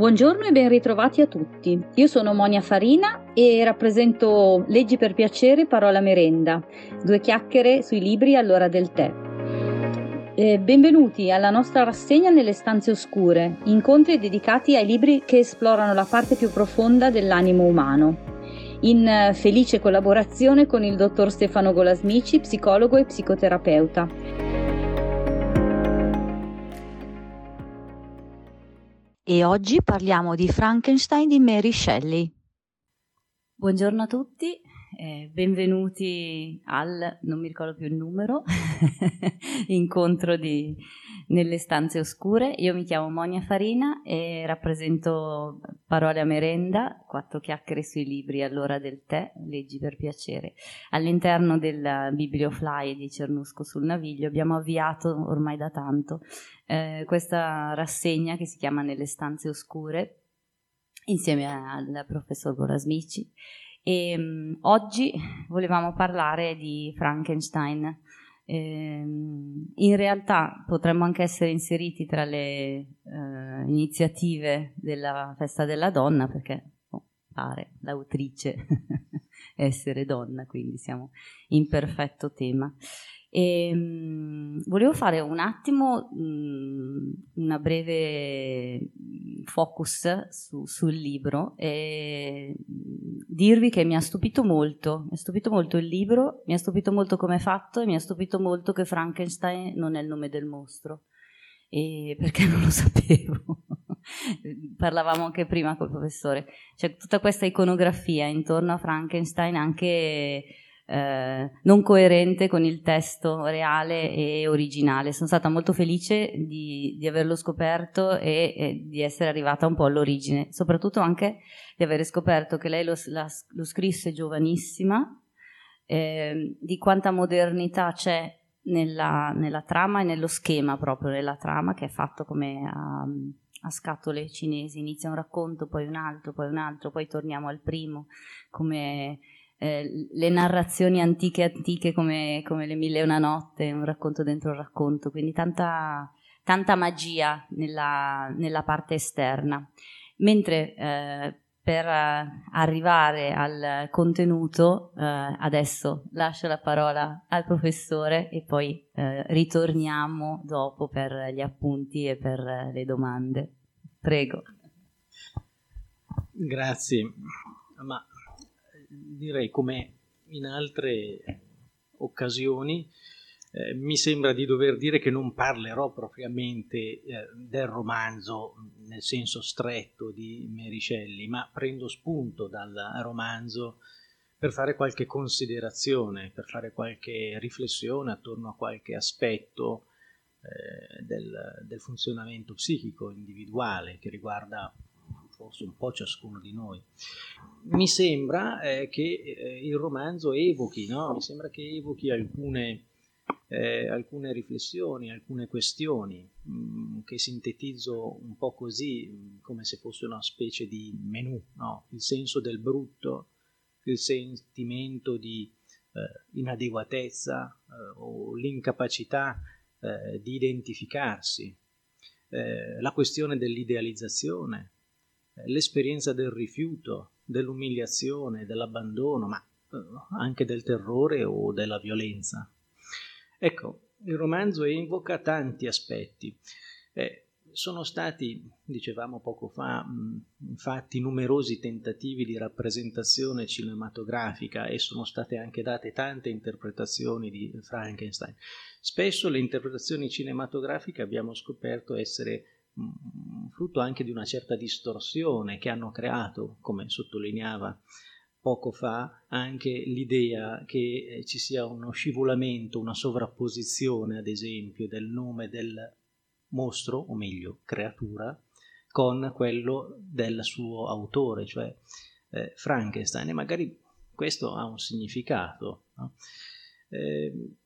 Buongiorno e ben ritrovati a tutti. Io sono Monia Farina e rappresento Leggi per piacere, parola merenda, due chiacchiere sui libri all'ora del tè. Eh, benvenuti alla nostra rassegna nelle stanze oscure, incontri dedicati ai libri che esplorano la parte più profonda dell'animo umano. In eh, felice collaborazione con il dottor Stefano Golasmici, psicologo e psicoterapeuta. E oggi parliamo di Frankenstein di Mary Shelley. Buongiorno a tutti, eh, benvenuti al, non mi ricordo più il numero, incontro di, nelle stanze oscure. Io mi chiamo Monia Farina e rappresento Parole a merenda, quattro chiacchiere sui libri all'ora del tè, leggi per piacere. All'interno del Bibliofly di Cernusco sul Naviglio abbiamo avviato ormai da tanto eh, questa rassegna che si chiama Nelle stanze oscure insieme al professor Borasmici e um, oggi volevamo parlare di Frankenstein. Eh, in realtà potremmo anche essere inseriti tra le eh, iniziative della festa della donna perché oh, pare l'autrice essere donna, quindi siamo in perfetto tema. E, mh, volevo fare un attimo mh, una breve focus su, sul libro e dirvi che mi ha stupito molto, mi ha stupito molto il libro, mi ha stupito molto come è fatto e mi ha stupito molto che Frankenstein non è il nome del mostro, e perché non lo sapevo. Parlavamo anche prima col professore, c'è tutta questa iconografia intorno a Frankenstein anche eh, non coerente con il testo reale e originale. Sono stata molto felice di, di averlo scoperto e, e, di essere arrivata un po' all'origine, soprattutto anche di aver scoperto che lei lo, la, lo scrisse giovanissima, eh, di quanta modernità c'è nella, nella, trama e nello schema proprio della trama che è fatto come a, a scatole cinesi, inizia un racconto, poi un altro, poi un altro, poi torniamo al primo, come eh, le narrazioni antiche antiche come, come, Le Mille e una Notte, un racconto dentro un racconto, quindi tanta, tanta magia nella, nella, parte esterna. Mentre eh, per arrivare al contenuto, eh, adesso lascio la parola al professore e poi eh, ritorniamo dopo per gli appunti e per le domande. Prego. Grazie. Ma direi come in altre occasioni, eh, mi sembra di dover dire che non parlerò propriamente eh, del romanzo nel senso stretto di Mericelli, ma prendo spunto dal romanzo per fare qualche considerazione, per fare qualche riflessione attorno a qualche aspetto eh, del, del funzionamento psichico individuale che riguarda forse un po' ciascuno di noi. Mi sembra eh, che eh, il romanzo evochi, no? mi sembra che evochi alcune, eh, alcune riflessioni, alcune questioni mh, mm, che sintetizzo un po' così, mh, mm, come se fosse una specie di menù, no? il senso del brutto, il sentimento di eh, inadeguatezza eh, o l'incapacità eh, di identificarsi, la questione dell'idealizzazione, l'esperienza del rifiuto, dell'umiliazione, dell'abbandono, ma eh, anche del terrore o della violenza. Ecco, il romanzo invoca tanti aspetti. Eh, sono stati, dicevamo poco fa, infatti numerosi tentativi di rappresentazione cinematografica e sono state anche date tante interpretazioni di Frankenstein. Spesso le interpretazioni cinematografiche abbiamo scoperto essere frutto anche di una certa distorsione che hanno creato, come sottolineava poco fa, anche l'idea che eh, ci sia uno scivolamento, una sovrapposizione, ad esempio, del nome del mostro, o meglio, creatura, con quello del suo autore, cioè eh, Frankenstein. E magari questo ha un significato. No? Eh,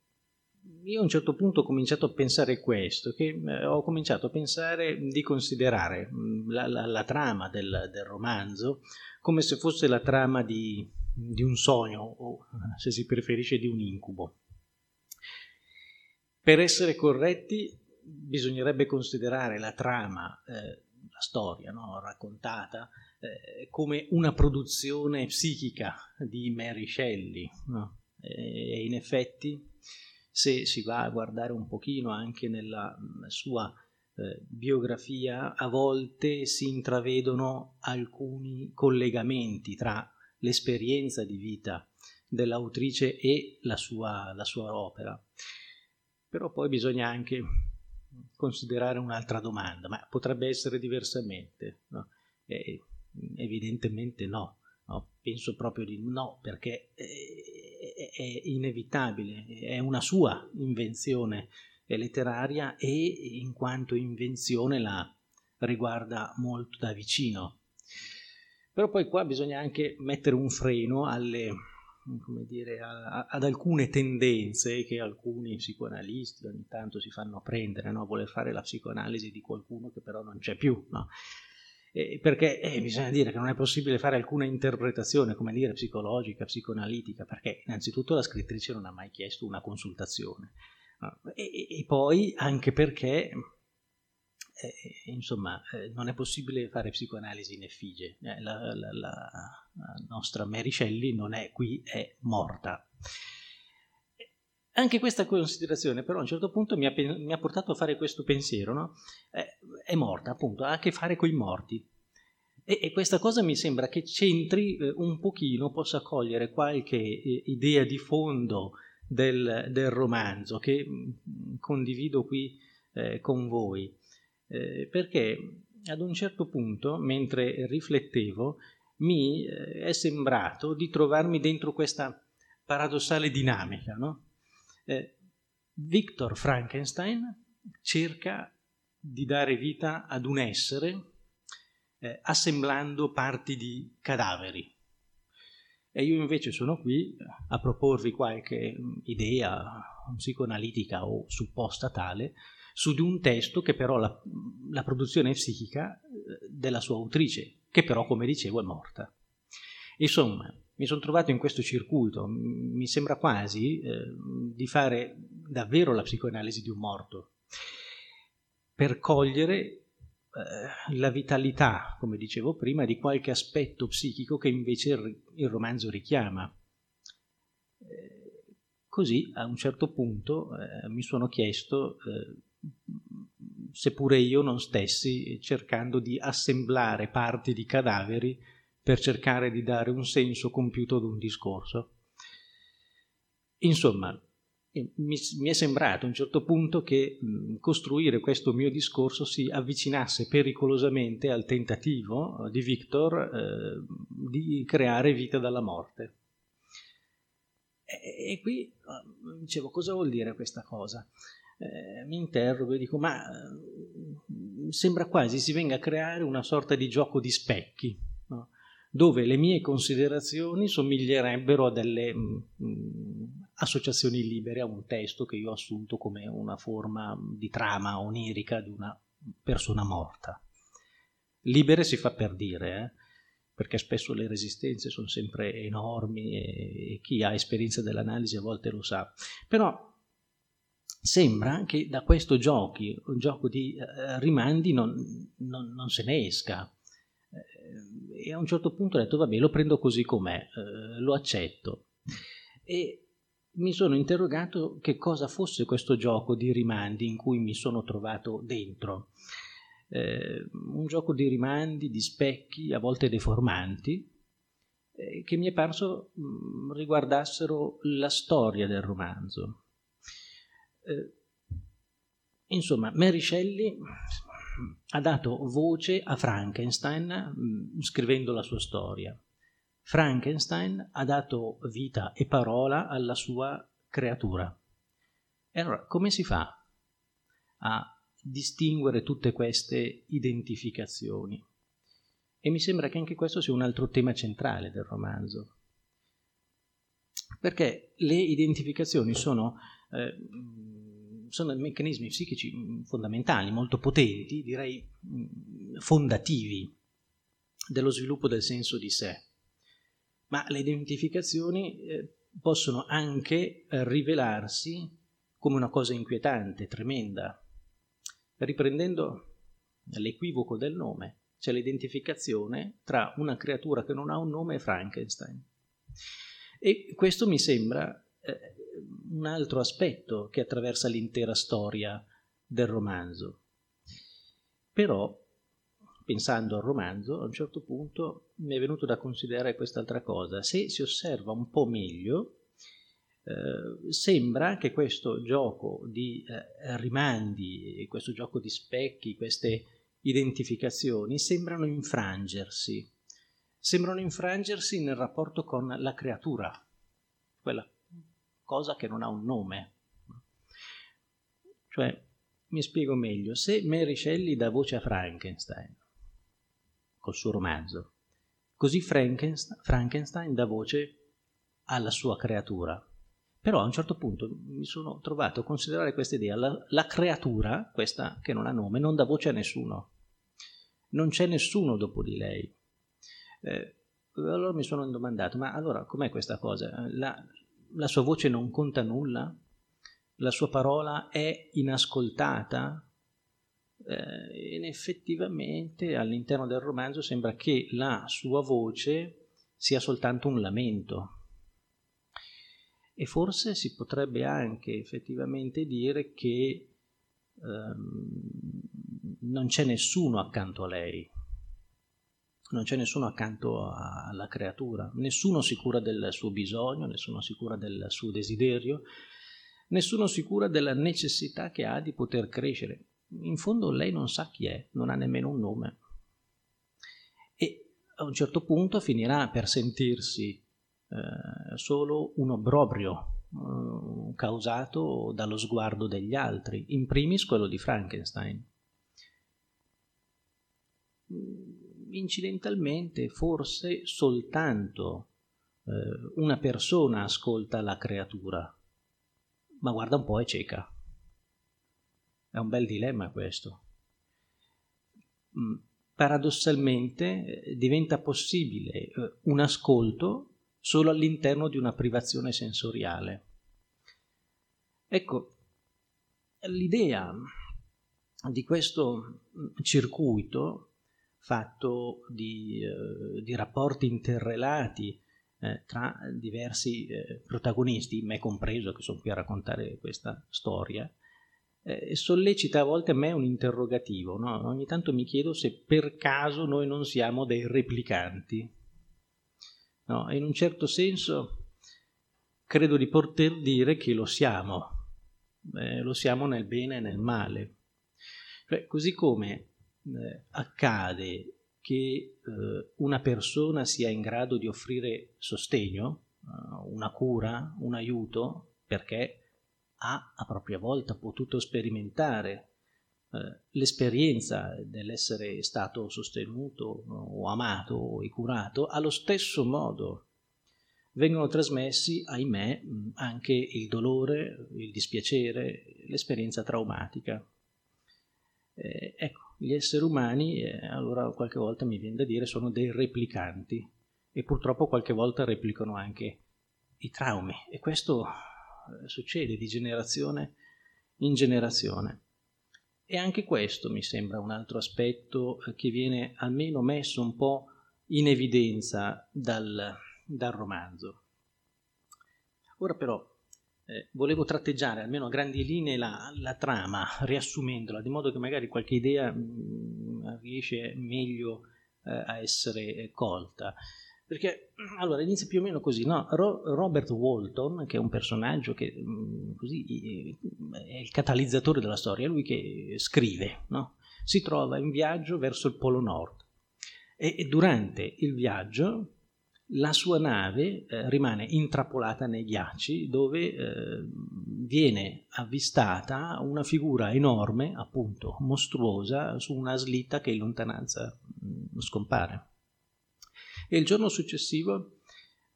io a un certo punto ho cominciato a pensare questo, che eh, ho cominciato a pensare di considerare mm, la, la, la trama del, del, romanzo come se fosse la trama di, di, un sogno o, se si preferisce, di un incubo. Per essere corretti bisognerebbe considerare la trama, eh, la storia no? raccontata eh, come una produzione psichica di Mary Shelley. No? E in effetti, se si va a guardare un pochino anche nella sua eh, biografia, a volte si intravedono alcuni collegamenti tra l'esperienza di vita dell'autrice e la sua, la sua opera. Però poi bisogna anche considerare un'altra domanda, ma potrebbe essere diversamente? No? Eh, evidentemente no. no. penso proprio di no, perché è, è inevitabile, è una sua invenzione letteraria e in quanto invenzione la riguarda molto da vicino. Però poi qua bisogna anche mettere un freno alle, dire, a, ad alcune tendenze che alcuni psicoanalisti ogni tanto si fanno prendere, no? voler fare la psicoanalisi di qualcuno che però non c'è più. No? Eh, perché eh, bisogna dire che non è possibile fare alcuna interpretazione, come dire, psicologica, psicoanalitica, perché innanzitutto la scrittrice non ha mai chiesto una consultazizone. No? E, e, poi anche perché eh, insomma, eh, non è possibile fare psicoanalisi in effigie. Eh, la, la, la, nostra Mary Shelley non è qui, è morta. Anche questa considerazione però a un certo punto mi ha, mi ha portato a fare questo pensiero, no? Eh, è morta appunto, ha a che fare con i morti. E, e, questa cosa mi sembra che c'entri eh, un pochino, possa cogliere qualche eh, idea di fondo del, del romanzo che mm, condivido qui con voi eh, perché ad un certo punto, mentre riflettevo, mi eh, è sembrato di trovarmi dentro questa paradossale dinamica. No? Eh, Victor Frankenstein cerca di dare vita ad un essere eh, assemblando parti di cadaveri. E io invece sono qui a proporvi qualche idea psicoanalitica o supposta tale su di un testo che però la, la produzione psichica eh, della sua autrice, che però, come dicevo, è morta. Insomma, mi sono trovato in questo circuito, mi sembra quasi eh, di fare davvero la psicoanalisi di un morto, per cogliere eh, la vitalità, come dicevo prima, di qualche aspetto psichico che invece il, romanzo richiama. Eh, così a un certo punto eh, mi sono chiesto eh, seppure io non stessi cercando di assemblare parti di cadaveri per cercare di dare un senso compiuto ad un discorso. Insomma, mi, mi, è sembrato a un certo punto che mh, costruire questo mio discorso si avvicinasse pericolosamente al tentativo di Victor eh, di creare vita dalla morte. E, e qui dicevo, cosa vuol dire questa cosa? eh, mi interrogo e dico ma eh, sembra quasi si venga a creare una sorta di gioco di specchi? Dove le mie considerazioni somiglierebbero a delle mh, mm, mm, associazioni libere, a un testo che io ho assunto come una forma di trama onirica di una persona morta. Libere si fa per dire, eh? perché spesso le resistenze sono sempre enormi e, e chi ha esperienza dell'analisi a volte lo sa. Però sembra che da questo giochi, un gioco di eh, rimandi non, non, non, se ne esca. E a un certo punto ho detto, vabbè, lo prendo così com'è, eh, lo accetto. E mi sono interrogato che cosa fosse questo gioco di rimandi in cui mi sono trovato dentro. Eh, un gioco di rimandi, di specchi, a volte deformanti, eh, che mi è parso mh, mm, riguardassero la storia del romanzo eh, insomma, Mary Shelley ha dato voce a Frankenstein mm, scrivendo la sua storia. Frankenstein ha dato vita e parola alla sua creatura. E allora, come si fa a distinguere tutte queste identificazioni? E mi sembra che anche questo sia un altro tema centrale del romanzo. Perché le identificazioni sono eh, sono meccanismi psichici mm, fondamentali, molto potenti, direi mm, fondativi dello sviluppo del senso di sé. Ma le identificazioni eh, possono anche eh, rivelarsi come una cosa inquietante, tremenda. Riprendendo l'equivoco del nome, c'è l'identificazione tra una creatura che non ha un nome e Frankenstein. E questo mi sembra eh, un altro aspetto che attraversa l'intera storia del romanzo. Però, pensando al romanzo, a un certo punto mi è venuto da considerare quest'altra cosa. Se si osserva un po' meglio, eh, sembra che questo gioco di eh, rimandi, questo gioco di specchi, queste identificazioni sembrano infrangersi, sembrano infrangersi nel rapporto con la creatura, quella cosa che non ha un nome. Cioè, mi spiego meglio, se Mary Shelley dà voce a Frankenstein, col suo romanzo, così Frankenstein, Frankenstein dà voce alla sua creatura. Però a un certo punto mi sono trovato a considerare questa idea, la, la creatura, questa che non ha nome, non dà voce a nessuno non c'è nessuno dopo di lei. Eh, allora mi sono domandato, ma allora com'è questa cosa? La, la sua voce non conta nulla? La sua parola è inascoltata? Eh, ed effettivamente all'interno del romanzo sembra che la sua voce sia soltanto un lamento. E forse si potrebbe anche effettivamente dire che ehm, non c'è nessuno accanto a lei, non c'è nessuno accanto alla creatura, nessuno si cura del suo bisogno, nessuno si cura del suo desiderio, nessuno si cura della necessità che ha di poter crescere. In fondo lei non sa chi è, non ha nemmeno un nome. E a un certo punto finirà per sentirsi eh, solo un obbrobrio eh, causato dallo sguardo degli altri, in primis quello di Frankenstein incidentalmente forse soltanto eh, una persona ascolta la creatura, ma guarda un po' è cieca. È un bel dilemma questo. Mm, paradossalmente eh, diventa possibile eh, un ascolto solo all'interno di una privazione sensoriale. Ecco, l'idea di questo mm, circuito fatto di, eh, di rapporti interrelati eh, tra diversi eh, protagonisti, me compreso che sono qui a raccontare questa storia, eh, sollecita a volte a me un interrogativo. No? Ogni tanto mi chiedo se per caso noi non siamo dei replicanti. No? In un certo senso credo di poter dire che lo siamo, eh, lo siamo nel bene e nel male. Cioè, così come accade che eh, una persona sia in grado di offrire sostegno, eh, una cura, un aiuto, perché ha a propria volta potuto sperimentare eh, l'esperienza dell'essere stato sostenuto o amato o curato, allo stesso modo vengono trasmessi, ahimè, anche il dolore, il dispiacere, l'esperienza traumatica. Eh, ecco, gli esseri umani, eh, allora qualche volta mi viene da dire, sono dei replicanti e purtroppo qualche volta replicano anche i traumi e questo eh, succede di generazione in generazione. E anche questo mi sembra un altro aspetto eh, che viene almeno messo un po' in evidenza dal, dal romanzo. Ora però eh, volevo tratteggiare almeno a grandi linee la, la, trama, riassumendola, di modo che magari qualche idea mh, mm, riesce meglio eh, a essere colta. Perché allora inizia più o meno così, no? Ro- Robert Walton, che è un personaggio che mh, mm, così, è il catalizzatore della storia, è lui che scrive, no? si trova in viaggio verso il Polo Nord e, e durante il viaggio la sua nave eh, rimane intrappolata nei ghiacci dove eh, viene avvistata una figura enorme, appunto mostruosa, su una slitta che in lontananza mh, mm, scompare. E il giorno successivo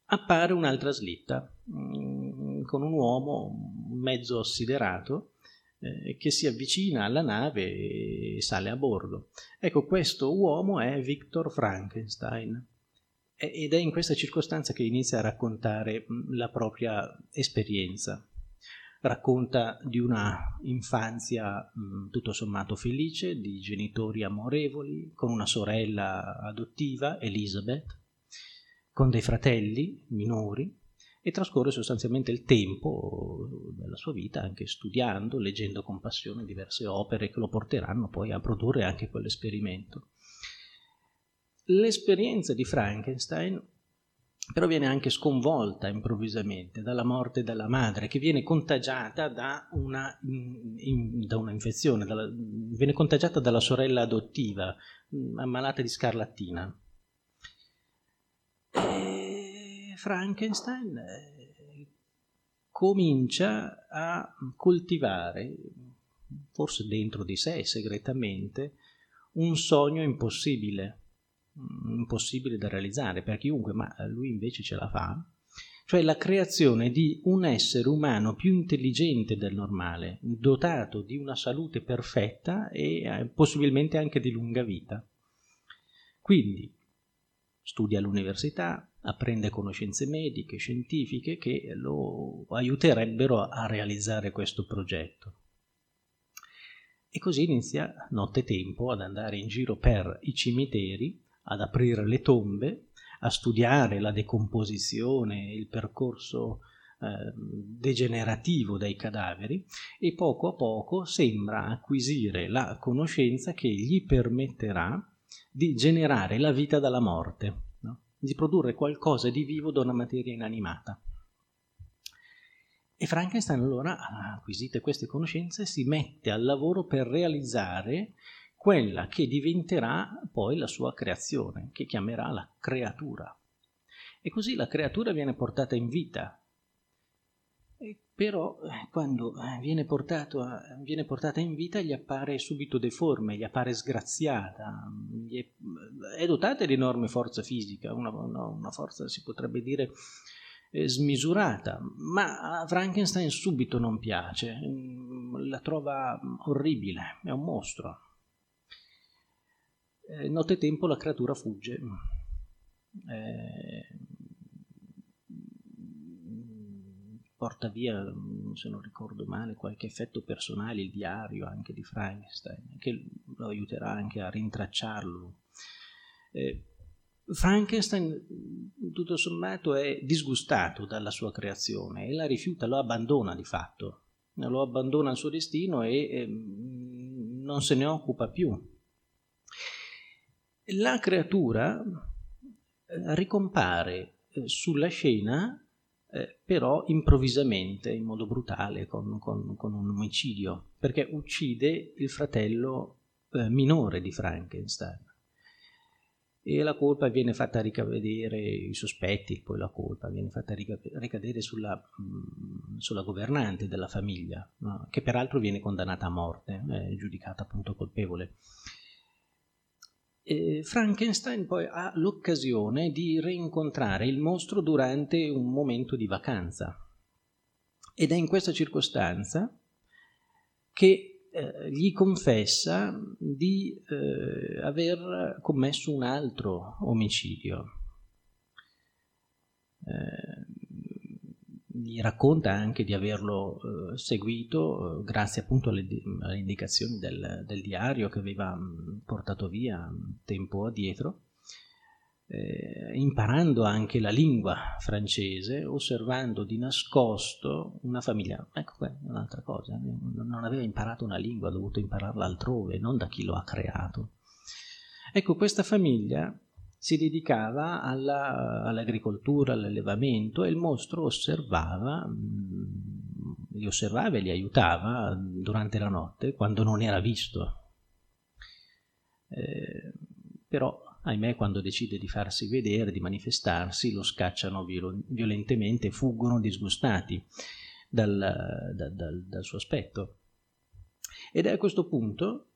appare un'altra slitta mh, mm, con un uomo mezzo assiderato eh, che si avvicina alla nave e sale a bordo. Ecco, questo uomo è Victor Frankenstein ed è in questa circostanza che inizia a raccontare la propria esperienza. racconta di una infanzia mh, tutto sommato felice, di genitori amorevoli, con una sorella adottiva, Elizabeth, con dei fratelli minori e trascorre sostanzialmente il tempo della sua vita anche studiando, leggendo con passione diverse opere che lo porteranno poi a produrre anche quell'esperimento. L'esperienza di Frankenstein però viene anche sconvolta improvvisamente dalla morte della madre che viene contagiata da una, in, in, da una infezione, dalla, viene contagiata dalla sorella adottiva mm, ammalata di scarlattina. E Frankenstein eh, comincia a coltivare, forse dentro di sé segretamente, un sogno impossibile Mm, impossibile da realizzare per chiunque, ma lui invece ce la fa, cioè la creazione di un essere umano più intelligente del normale, dotato di una salute perfetta e eh, possibilmente anche di lunga vita. Quindi studia all'università, apprende conoscenze mediche, scientifiche che lo aiuterebbero a realizzare questo progetto. E così inizia nottetempo ad andare in giro per i cimiteri ad aprire le tombe, a studiare la decomposizione, il percorso eh, degenerativo dei cadaveri e poco a poco sembra acquisire la conoscenza che gli permetterà di generare la vita dalla morte, no? di produrre qualcosa di vivo da una materia inanimata. E Frankenstein allora, acquisite queste conoscenze, si mette al lavoro per realizzare quella che diventerà poi la sua creazione, che chiamerà la creatura. E così la creatura viene portata in vita. E però eh, quando eh, viene, a, viene, portata in vita gli appare subito deforme, gli appare sgraziata, gli è, è, dotata di enorme forza fisica, una, una, una forza si potrebbe dire eh, smisurata, ma a Frankenstein subito non piace, mm, la trova orribile, è un mostro eh, nottetempo la creatura fugge. Eh, porta via, se non ricordo male, qualche effetto personale, il diario anche di Frankenstein, che lo aiuterà anche a rintracciarlo. Eh, Frankenstein, tutto sommato, è disgustato dalla sua creazione e la rifiuta, lo abbandona di fatto, lo abbandona al suo destino e eh, non se ne occupa più la creatura eh, ricompare eh, sulla scena eh, però improvvisamente, in modo brutale, con, con, con, un omicidio, perché uccide il fratello eh, minore di Frankenstein. E la colpa viene fatta ricadere, i sospetti, poi la colpa viene fatta ricadere sulla, mm, sulla governante della famiglia, no? che peraltro viene condannata a morte, eh, giudicata appunto colpevole eh, Frankenstein poi ha l'occasione di rincontrare il mostro durante un momento di vacanza ed è in questa circostanza che eh, gli confessa di eh, aver commesso un altro omicidio. Eh, gli racconta anche di averlo eh, seguito eh, grazie appunto alle, alle indicazioni del, del, diario che aveva mh, mm, portato via mh, tempo addietro, eh, imparando anche la lingua francese, osservando di nascosto una famiglia. Ecco, qua un'altra cosa, eh, non aveva imparato una lingua, ha dovuto impararla altrove, non da chi lo ha creato. Ecco, questa famiglia si dedicava alla, all'agricoltura, all'allevamento e il mostro osservava, mm, li osservava e li aiutava durante la notte quando non era visto. Eh, però, ahimè, quando decide di farsi vedere, di manifestarsi, lo scacciano violentemente, fuggono disgustati dal, dal, dal, dal suo aspetto. Ed è a questo punto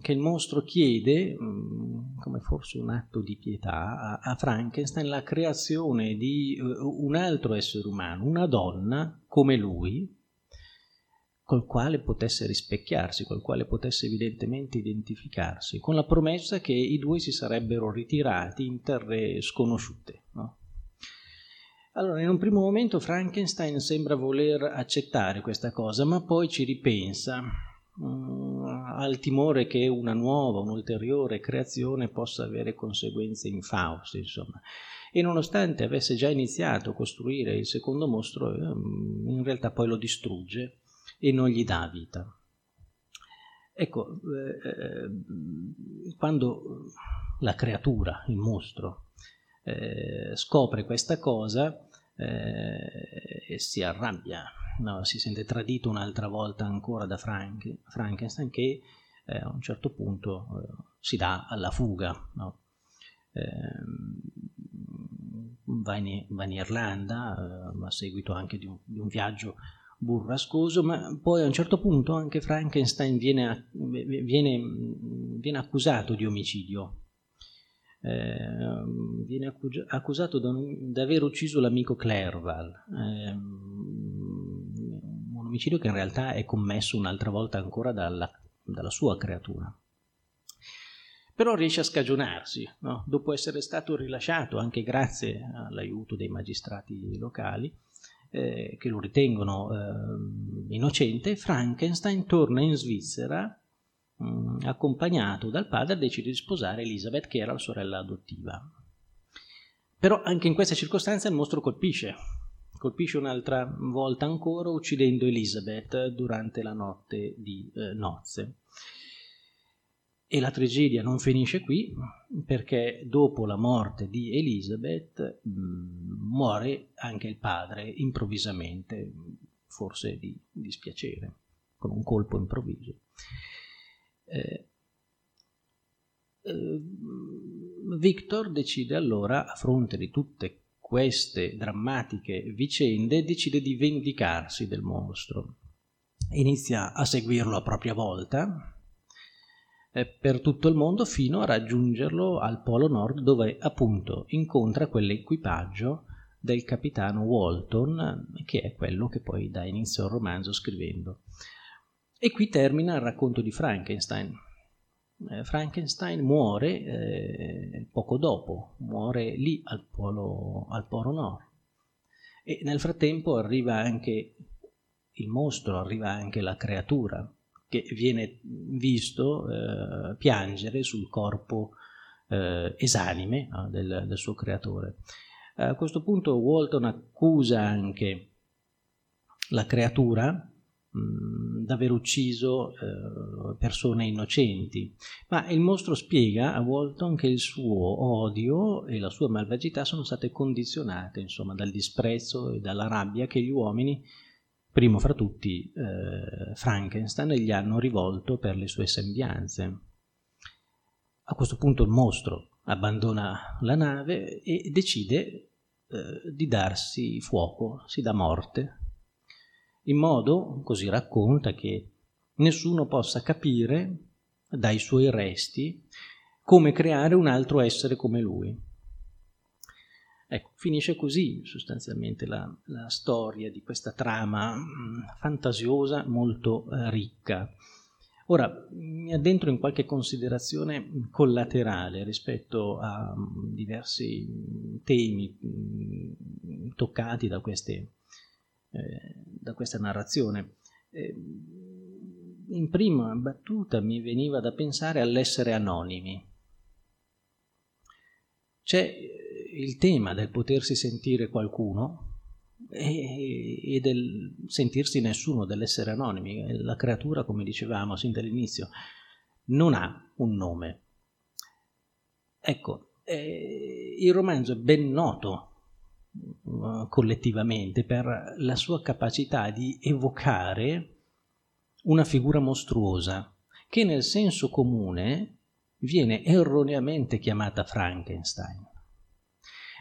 che il mostro chiede, mm, come forse un atto di pietà, a, Frankenstein la creazione di uh, un altro essere umano, una donna come lui, col quale potesse rispecchiarsi, col quale potesse evidentemente identificarsi, con la promessa che i due si sarebbero ritirati in terre sconosciute. No? Allora, in un primo momento Frankenstein sembra voler accettare questa cosa, ma poi ci ripensa uh, al timore che una nuova, un'ulteriore creazione possa avere conseguenze infauste, insomma. E nonostante avesse già iniziato a costruire il secondo mostro, uh, in realtà poi lo distrugge e non gli dà vita. Ecco, eh, eh quando la creatura, il mostro, eh, scopre questa cosa eh, e si arrabbia, no? si sente tradito un'altra volta ancora da Frank, Frankenstein che eh, a un certo punto eh, si dà alla fuga. No? Ehm, va, in, va, in, Irlanda eh, a seguito anche di un, di un viaggio burrascoso, ma poi a un certo punto anche Frankenstein viene, viene, viene accusato di omicidio eh, viene accusato di aver ucciso l'amico Clerval, eh, un omicidio che in realtà è commesso un'altra volta ancora dalla, dalla sua creatura. Però riesce a scagionarsi, no? dopo essere stato rilasciato anche grazie all'aiuto dei magistrati locali, eh, che lo ritengono eh, innocente, Frankenstein torna in Svizzera mh, mm, accompagnato dal padre, decide di sposare Elizabeth, che era la sorella adottiva. Però anche in questa circostanza il mostro colpisce, colpisce un'altra volta ancora uccidendo Elizabeth durante la notte di eh, nozze. E la tragedia non finisce qui perché dopo la morte di Elizabeth mh, mm, muore anche il padre improvvisamente, forse di dispiacere, con un colpo improvviso. Eh, eh, Victor decide allora, a fronte di tutte queste drammatiche vicende, decide di vendicarsi del mostro. Inizia a seguirlo a propria volta eh, per tutto il mondo fino a raggiungerlo al Polo Nord dove appunto incontra quell'equipaggio del capitano Walton che è quello che poi dà inizio al romanzo scrivendo. E qui termina il racconto di Frankenstein. Eh, Frankenstein muore eh, poco dopo, muore lì al polo, al polo Nord. E nel frattempo arriva anche il mostro, arriva anche la creatura che viene visto eh, piangere sul corpo eh, esanime no, del, del, suo creatore. A questo punto Walton accusa anche la creatura d'aver ucciso eh, persone innocenti, ma il mostro spiega a Walton che il suo odio e la sua malvagità sono state condizionate insomma, dal disprezzo e dalla rabbia che gli uomini, primo fra tutti eh, Frankenstein, gli hanno rivolto per le sue sembianze. A questo punto il mostro abbandona la nave e decide eh, di darsi fuoco, si dà morte in modo, così racconta, che nessuno possa capire dai suoi resti come creare un altro essere come lui. Ecco, finisce così sostanzialmente la, la storia di questa trama mm, fantasiosa, molto eh, ricca. Ora, mi addentro in qualche considerazione collaterale rispetto a mm, diversi mh, temi mm, toccati da queste da questa narrazione. Eh, in prima battuta mi veniva da pensare all'essere anonimi. C'è eh, il tema del potersi sentire qualcuno e, del sentirsi nessuno, dell'essere anonimi. La creatura, come dicevamo sin dall'inizio, non ha un nome. Ecco, eh, il romanzo è ben noto eh, collettivamente per la sua capacità di evocare una figura mostruosa che nel senso comune viene erroneamente chiamata Frankenstein.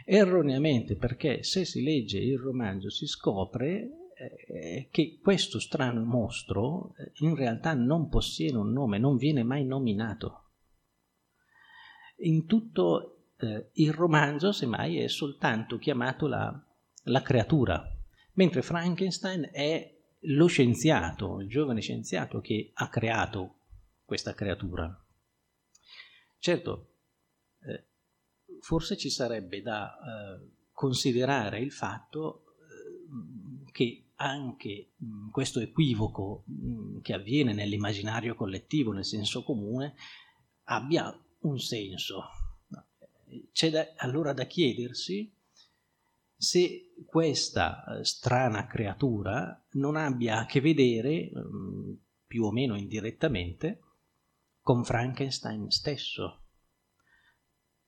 Erroneamente perché se si legge il romanzo si scopre eh, che questo strano mostro eh, in realtà non possiede un nome, non viene mai nominato. In tutto eh, il romanzo, semmai, è soltanto chiamato la, la creatura, mentre Frankenstein è lo scienziato, il giovane scienziato che ha creato questa creatura. Certo, eh, forse ci sarebbe da eh, considerare il fatto eh, che anche questo equivoco che avviene nell'immaginario collettivo, nel senso comune, abbia un senso. C'è da, allora da chiedersi se questa eh, strana creatura non abbia a che vedere, mh, più o meno indirettamente, con Frankenstein stesso,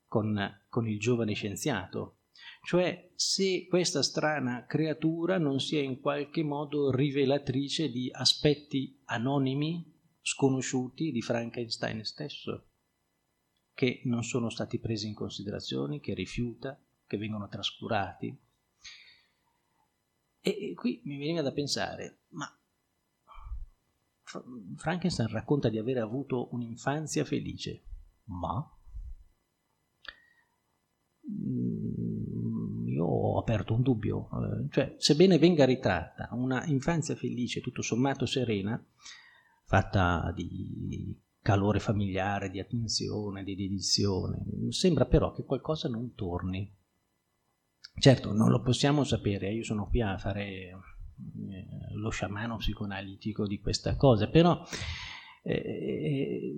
con, con il giovane scienziato, cioè se questa strana creatura non sia in qualche modo rivelatrice di aspetti anonimi, sconosciuti di Frankenstein stesso, che non sono stati presi in considerazione, che rifiuta, che vengono trascurati. E qui mi veniva da pensare, ma Frankenstein racconta di aver avuto un'infanzia felice, ma mm, io ho aperto un dubbio, eh, cioè sebbene venga ritratta una infanzia felice, tutto sommato serena, fatta di calore familiare, di attenzione, di dedizione, sembra però che qualcosa non torni. Certo, non lo possiamo sapere, io sono qui a fare eh, lo sciamano psicoanalitico di questa cosa, però eh,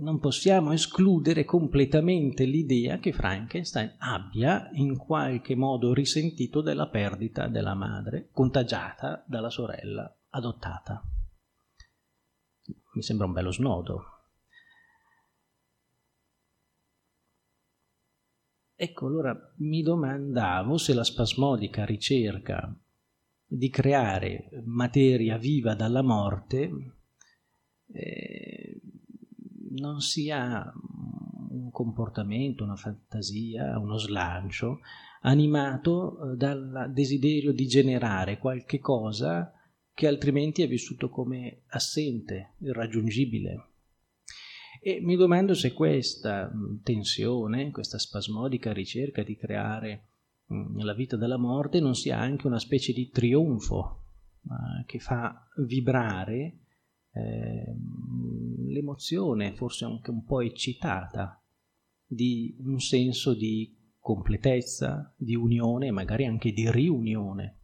non possiamo escludere completamente l'idea che Frankenstein abbia in qualche modo risentito della perdita della madre, contagiata dalla sorella adottata. Mi sembra un bello snodo. Ecco, allora mi domandavo se la spasmodica ricerca di creare materia viva dalla morte eh, non sia un comportamento, una fantasia, uno slancio animato eh, dal desiderio di generare qualche cosa che altrimenti è vissuto come assente, irraggiungibile. E mi domando se questa tensione, questa spasmodica ricerca di creare Mm, la vita della morte non sia anche una specie di trionfo eh, che fa vibrare eh, l'emozione, forse anche un po' eccitata, di un senso di completezza, di unione, magari anche di riunione,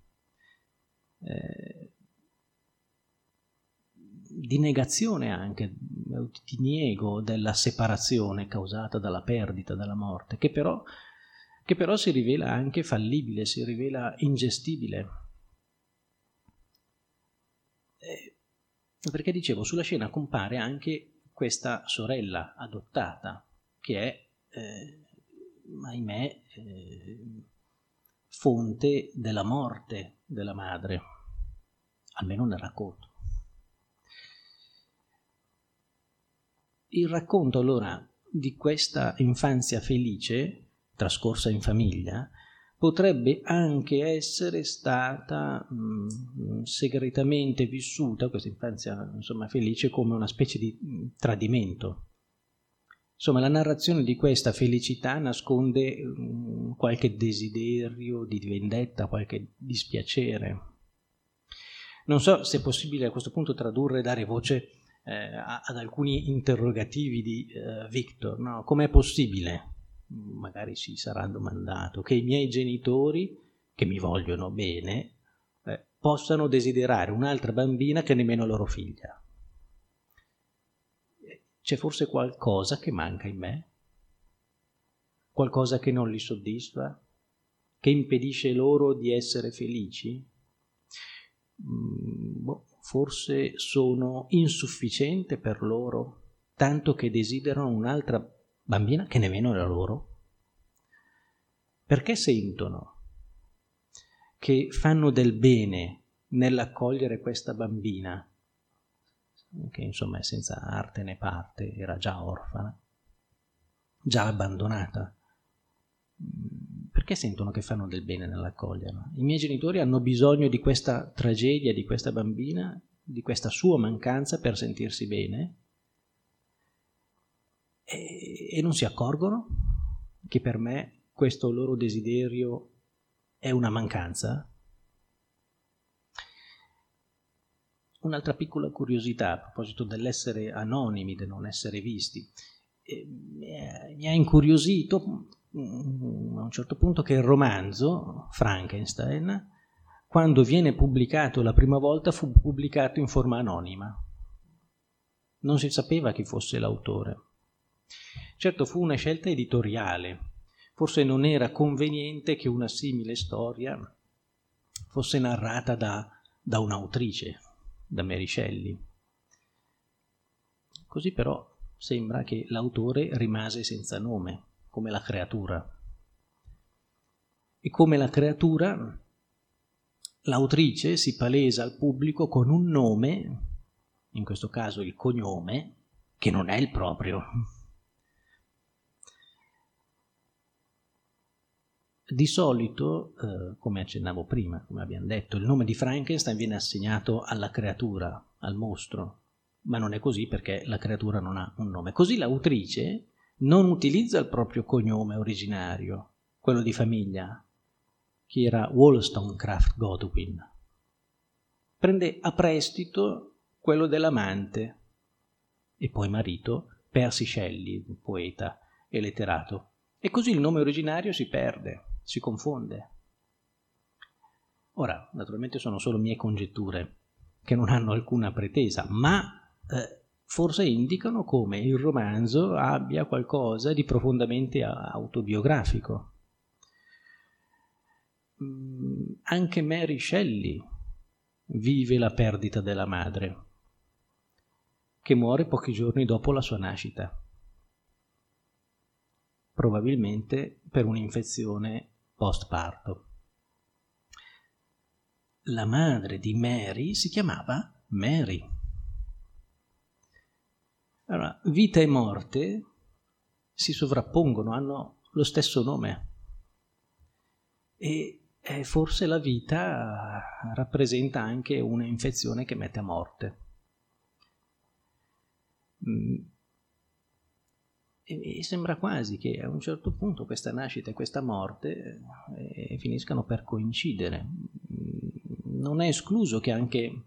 eh, di negazione anche, di niego della separazione causata dalla perdita, dalla morte, che però che però si rivela anche fallibile, si rivela ingestibile. Eh, perché dicevo, sulla scena compare anche questa sorella adottata, che è, eh, ahimè, eh, fonte della morte della madre, almeno nel racconto. Il racconto allora di questa infanzia felice trascorsa in famiglia, potrebbe anche essere stata mh, segretamente vissuta, questa infanzia insomma, felice, come una specie di mh, tradimento. Insomma, la narrazione di questa felicità nasconde mh, qualche desiderio di vendetta, qualche dispiacere. Non so se è possibile a questo punto tradurre e dare voce eh, ad alcuni interrogativi di eh, Victor. No? Com'è possibile magari si sarà domandato, che i miei genitori, che mi vogliono bene, eh, possano desiderare un'altra bambina che nemmeno loro figlia. C'è forse qualcosa che manca in me? Qualcosa che non li soddisfa? Che impedisce loro di essere felici? Mm, boh, forse sono insufficiente per loro, tanto che desiderano un'altra bambina che nemmeno era loro? Perché sentono che fanno del bene nell'accogliere questa bambina, che insomma è senza arte né parte, era già orfana, già abbandonata? Perché sentono che fanno del bene nell'accoglierla? I miei genitori hanno bisogno di questa tragedia, di questa bambina, di questa sua mancanza per sentirsi bene? e, e non si accorgono che per me questo loro desiderio è una mancanza? Un'altra piccola curiosità a proposito dell'essere anonimi, del non essere visti. Eh, mi ha incuriosito a un certo punto che il romanzo Frankenstein, quando viene pubblicato la prima volta, fu pubblicato in forma anonima. Non si sapeva chi fosse l'autore. Certo fu una scelta editoriale. Forse non era conveniente che una simile storia fosse narrata da, da un'autrice, da Mary Shelley. Così però sembra che l'autore rimase senza nome, come la creatura. E come la creatura, l'autrice si palesa al pubblico con un nome, in questo caso il cognome, che non è il proprio. Di solito, eh, come accennavo prima, come abbiamo detto, il nome di Frankenstein viene assegnato alla creatura, al mostro, ma non è così perché la creatura non ha un nome. Così l'autrice non utilizza il proprio cognome originario, quello di famiglia, che era Wollstonecraft Godwin. Prende a prestito quello dell'amante e poi marito Percy Shelley, poeta e letterato. E così il nome originario si perde si confonde. Ora, naturalmente sono solo mie congetture, che non hanno alcuna pretesa, ma eh, forse indicano come il romanzo abbia qualcosa di profondamente autobiografico. Mm, anche Mary Shelley vive la perdita della madre, che muore pochi giorni dopo la sua nascita, probabilmente per un'infezione postparto. La madre di Mary si chiamava Mary. Allora, vita e morte si sovrappongono, hanno lo stesso nome. E eh, forse la vita rappresenta anche un'infezione che mette a morte. Mm, e, sembra quasi che a un certo punto questa nascita e questa morte eh, finiscano per coincidere. Non è escluso che anche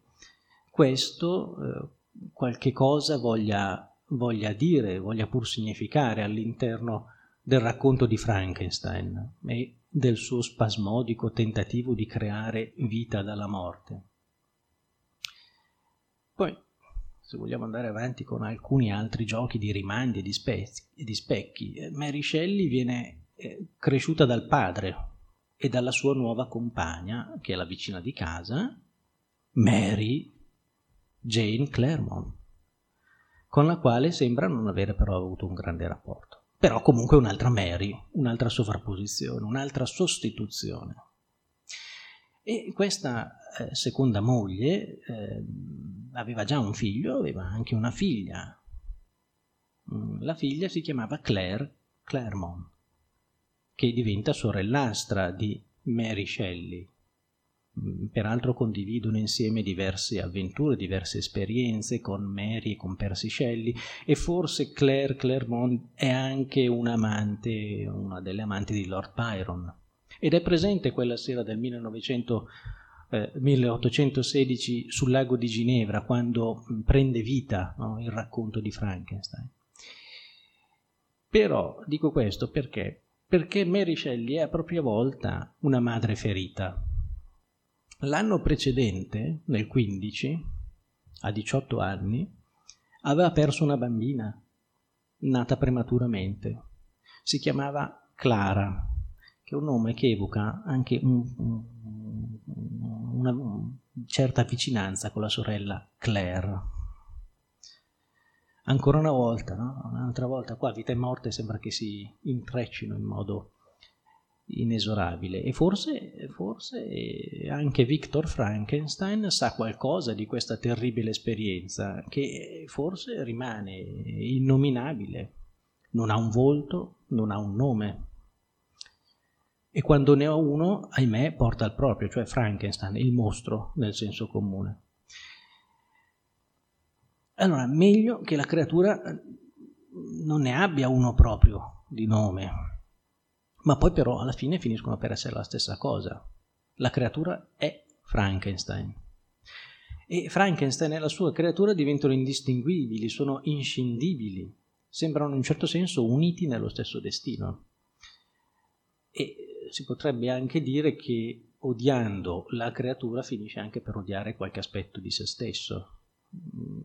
questo eh, qualche cosa voglia, voglia dire, voglia pur significare all'interno del racconto di Frankenstein e del suo spasmodico tentativo di creare vita dalla morte. Poi se vogliamo andare avanti con alcuni altri giochi di rimandi e di, specchi, e di specchi, eh, Mary Shelley viene eh, cresciuta dal padre e dalla sua nuova compagna, che è la vicina di casa, Mary Jane Claremont, con la quale sembra non avere però avuto un grande rapporto. Però comunque un'altra Mary, un'altra sovrapposizione, un'altra sostituzione. E questa eh, seconda moglie eh, aveva già un figlio, aveva anche una figlia. Mm, la figlia si chiamava Claire Claremont, che diventa sorellastra di Mary Shelley. Peraltro condividono insieme diverse avventure, diverse esperienze con Mary e con Percy Shelley e forse Claire Claremont è anche un'amante, una delle amanti di Lord Byron ed è presente quella sera del 1900, eh, 1816 sul lago di Ginevra quando prende vita no, il racconto di Frankenstein. Però dico questo perché? Perché Mary Shelley è a propria volta una madre ferita. L'anno precedente, nel 15, a 18 anni, aveva perso una bambina, nata prematuramente. Si chiamava Clara che è un nome che evoca anche un, un, una certa vicinanza con la sorella Claire. Ancora una volta, no? un'altra volta qua vita e morte sembra che si intreccino in modo inesorabile. E forse, forse anche Victor Frankenstein sa qualcosa di questa terribile esperienza che forse rimane innominabile, non ha un volto, non ha un nome, e quando ne ho uno, ahimè, porta al proprio, cioè Frankenstein, il mostro nel senso comune. Allora, meglio che la creatura non ne abbia uno proprio di nome, ma poi però alla fine finiscono per essere la stessa cosa. La creatura è Frankenstein. E Frankenstein e la sua creatura diventano indistinguibili, sono inscindibili, sembrano in un certo senso uniti nello stesso destino. e si potrebbe anche dire che odiando la creatura finisce anche per odiare qualche aspetto di se stesso,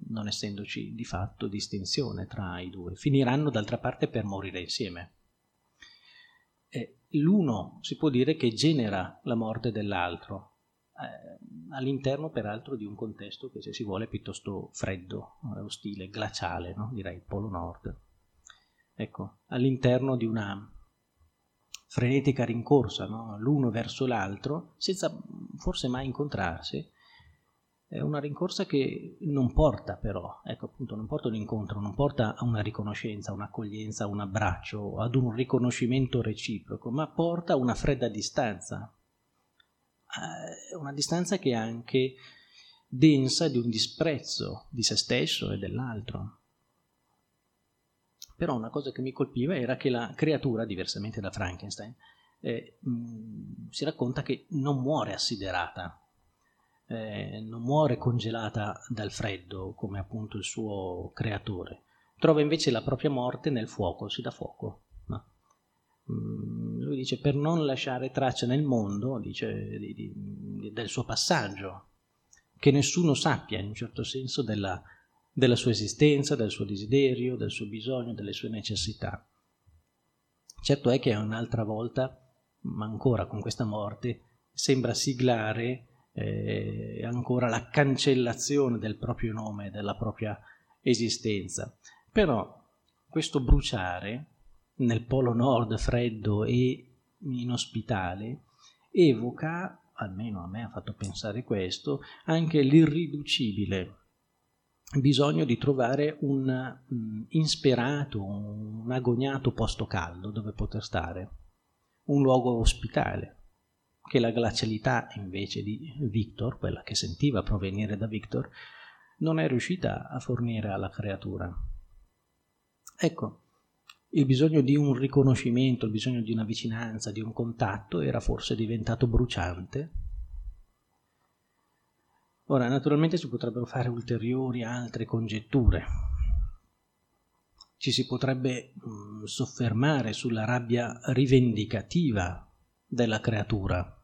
non essendoci di fatto distinzione tra i due. Finiranno d'altra parte per morire insieme. L'uno si può dire che genera la morte dell'altro, eh, all'interno peraltro di un contesto che se si vuole è piuttosto freddo, eh, ostile, glaciale, no? direi il Polo Nord. Ecco, all'interno di una frenetica rincorsa no? l'uno verso l'altro, senza forse mai incontrarsi, è una rincorsa che non porta però, ecco appunto, non porta un incontro, non porta a una riconoscenza, un'accoglienza, un abbraccio, ad un riconoscimento reciproco, ma porta a una fredda distanza, eh, una distanza che è anche densa di un disprezzo di se stesso e dell'altro. Però una cosa che mi colpiva era che la creatura, diversamente da Frankenstein, eh, mh, si racconta che non muore assiderata, eh, non muore congelata dal freddo come appunto il suo creatore, trova invece la propria morte nel fuoco, si dà fuoco. No? Mm, lui dice per non lasciare traccia nel mondo dice, di, di, del suo passaggio, che nessuno sappia in un certo senso della della sua esistenza, del suo desiderio, del suo bisogno, delle sue necessità. Certo è che un'altra volta, ma ancora con questa morte, sembra siglare eh, ancora la cancellazione del proprio nome, della propria esistenza. Però questo bruciare nel polo nord freddo e inospitale evoca, almeno a me ha fatto pensare questo, anche l'irriducibile bisogno di trovare un um, insperato, un agognato posto caldo dove poter stare, un luogo ospitale, che la glacialità invece di Victor, quella che sentiva provenire da Victor, non è riuscita a fornire alla creatura. Ecco, il bisogno di un riconoscimento, il bisogno di una vicinanza, di un contatto era forse diventato bruciante Ora, naturalmente si potrebbero fare ulteriori altre congetture. Ci si potrebbe mh, mm, soffermare sulla rabbia rivendicativa della creatura,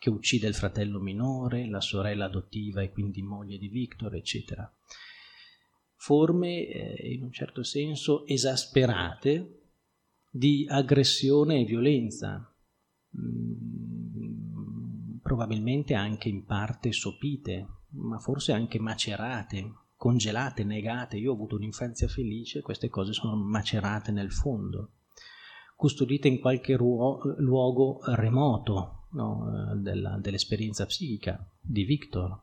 che uccide il fratello minore, la sorella adottiva e quindi moglie di Victor, eccetera. Forme, eh, in un certo senso, esasperate di aggressione e violenza. Mm, probabilmente anche in parte sopite, ma forse anche macerate, congelate, negate. Io ho avuto un'infanzia felice, queste cose sono macerate nel fondo, custodite in qualche ruo- luogo remoto no, della, dell'esperienza psichica di Victor.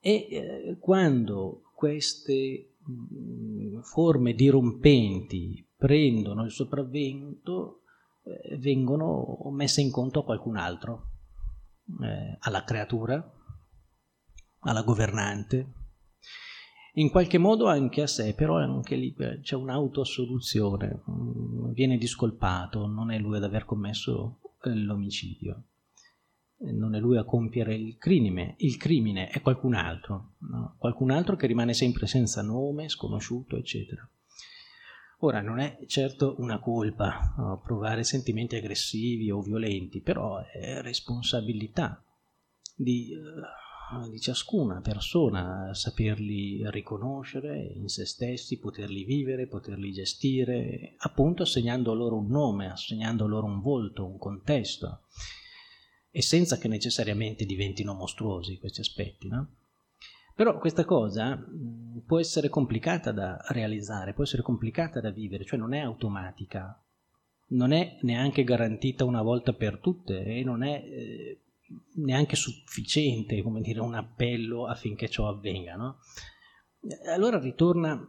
E eh, quando queste mh, forme dirompenti prendono il sopravvento, eh, vengono messe in conto a qualcun altro, eh, alla creatura, alla governante, in qualche modo anche a sé, però anche lì eh, c'è un'autoassoluzione, mm, viene discolpato, non è lui ad aver commesso eh, l'omicidio, eh, non è lui a compiere il crimine, il crimine è qualcun altro, no? qualcun altro che rimane sempre senza nome, sconosciuto, eccetera. Ora non è certo una colpa no, provare sentimenti aggressivi o violenti, però è responsabilità di, uh, di, ciascuna persona saperli riconoscere in se stessi, poterli vivere, poterli gestire, appunto assegnando loro un nome, assegnando loro un volto, un contesto, e senza che necessariamente diventino mostruosi questi aspetti, no? Però questa cosa mh, può essere complicata da realizzare, può essere complicata da vivere, cioè non è automatica, non è neanche garantita una volta per tutte e non è eh, neanche sufficiente, come dire, un appello affinché ciò avvenga. No? Allora ritorna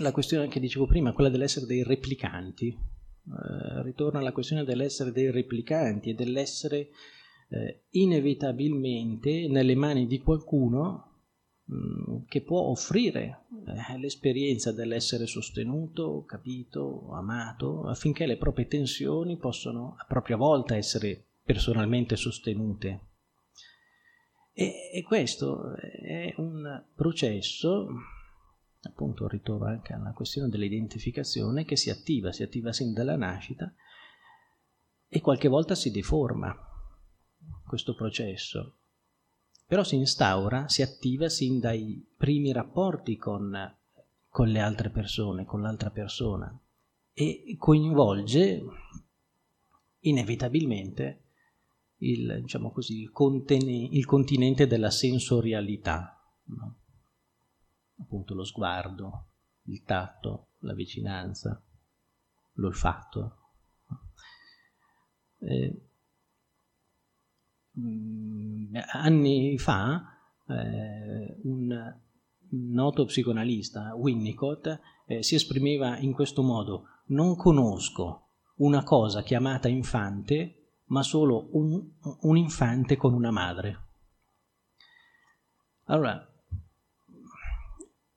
la questione che dicevo prima, quella dell'essere dei replicanti, eh, ritorna la questione dell'essere dei replicanti e dell'essere eh, inevitabilmente nelle mani di qualcuno Mm, che può offrire eh, l'esperienza dell'essere sostenuto, capito, amato, affinché le proprie tensioni possano a propria volta essere personalmente sostenute. E, e questo è un processo, appunto ritorno anche alla questione dell'identificazione, che si attiva, si attiva sin dalla nascita e qualche volta si deforma questo processo, però si instaura, si attiva sin dai primi rapporti con, con le altre persone, con l'altra persona e coinvolge inevitabilmente il, diciamo così, il, contene, il continente della sensorialità, no? appunto lo sguardo, il tatto, la vicinanza, l'olfatto. Eh, mm, anni fa eh, un noto psicoanalista, Winnicott, eh, si esprimeva in questo modo, non conosco una cosa chiamata infante ma solo un, un infante con una madre. Allora,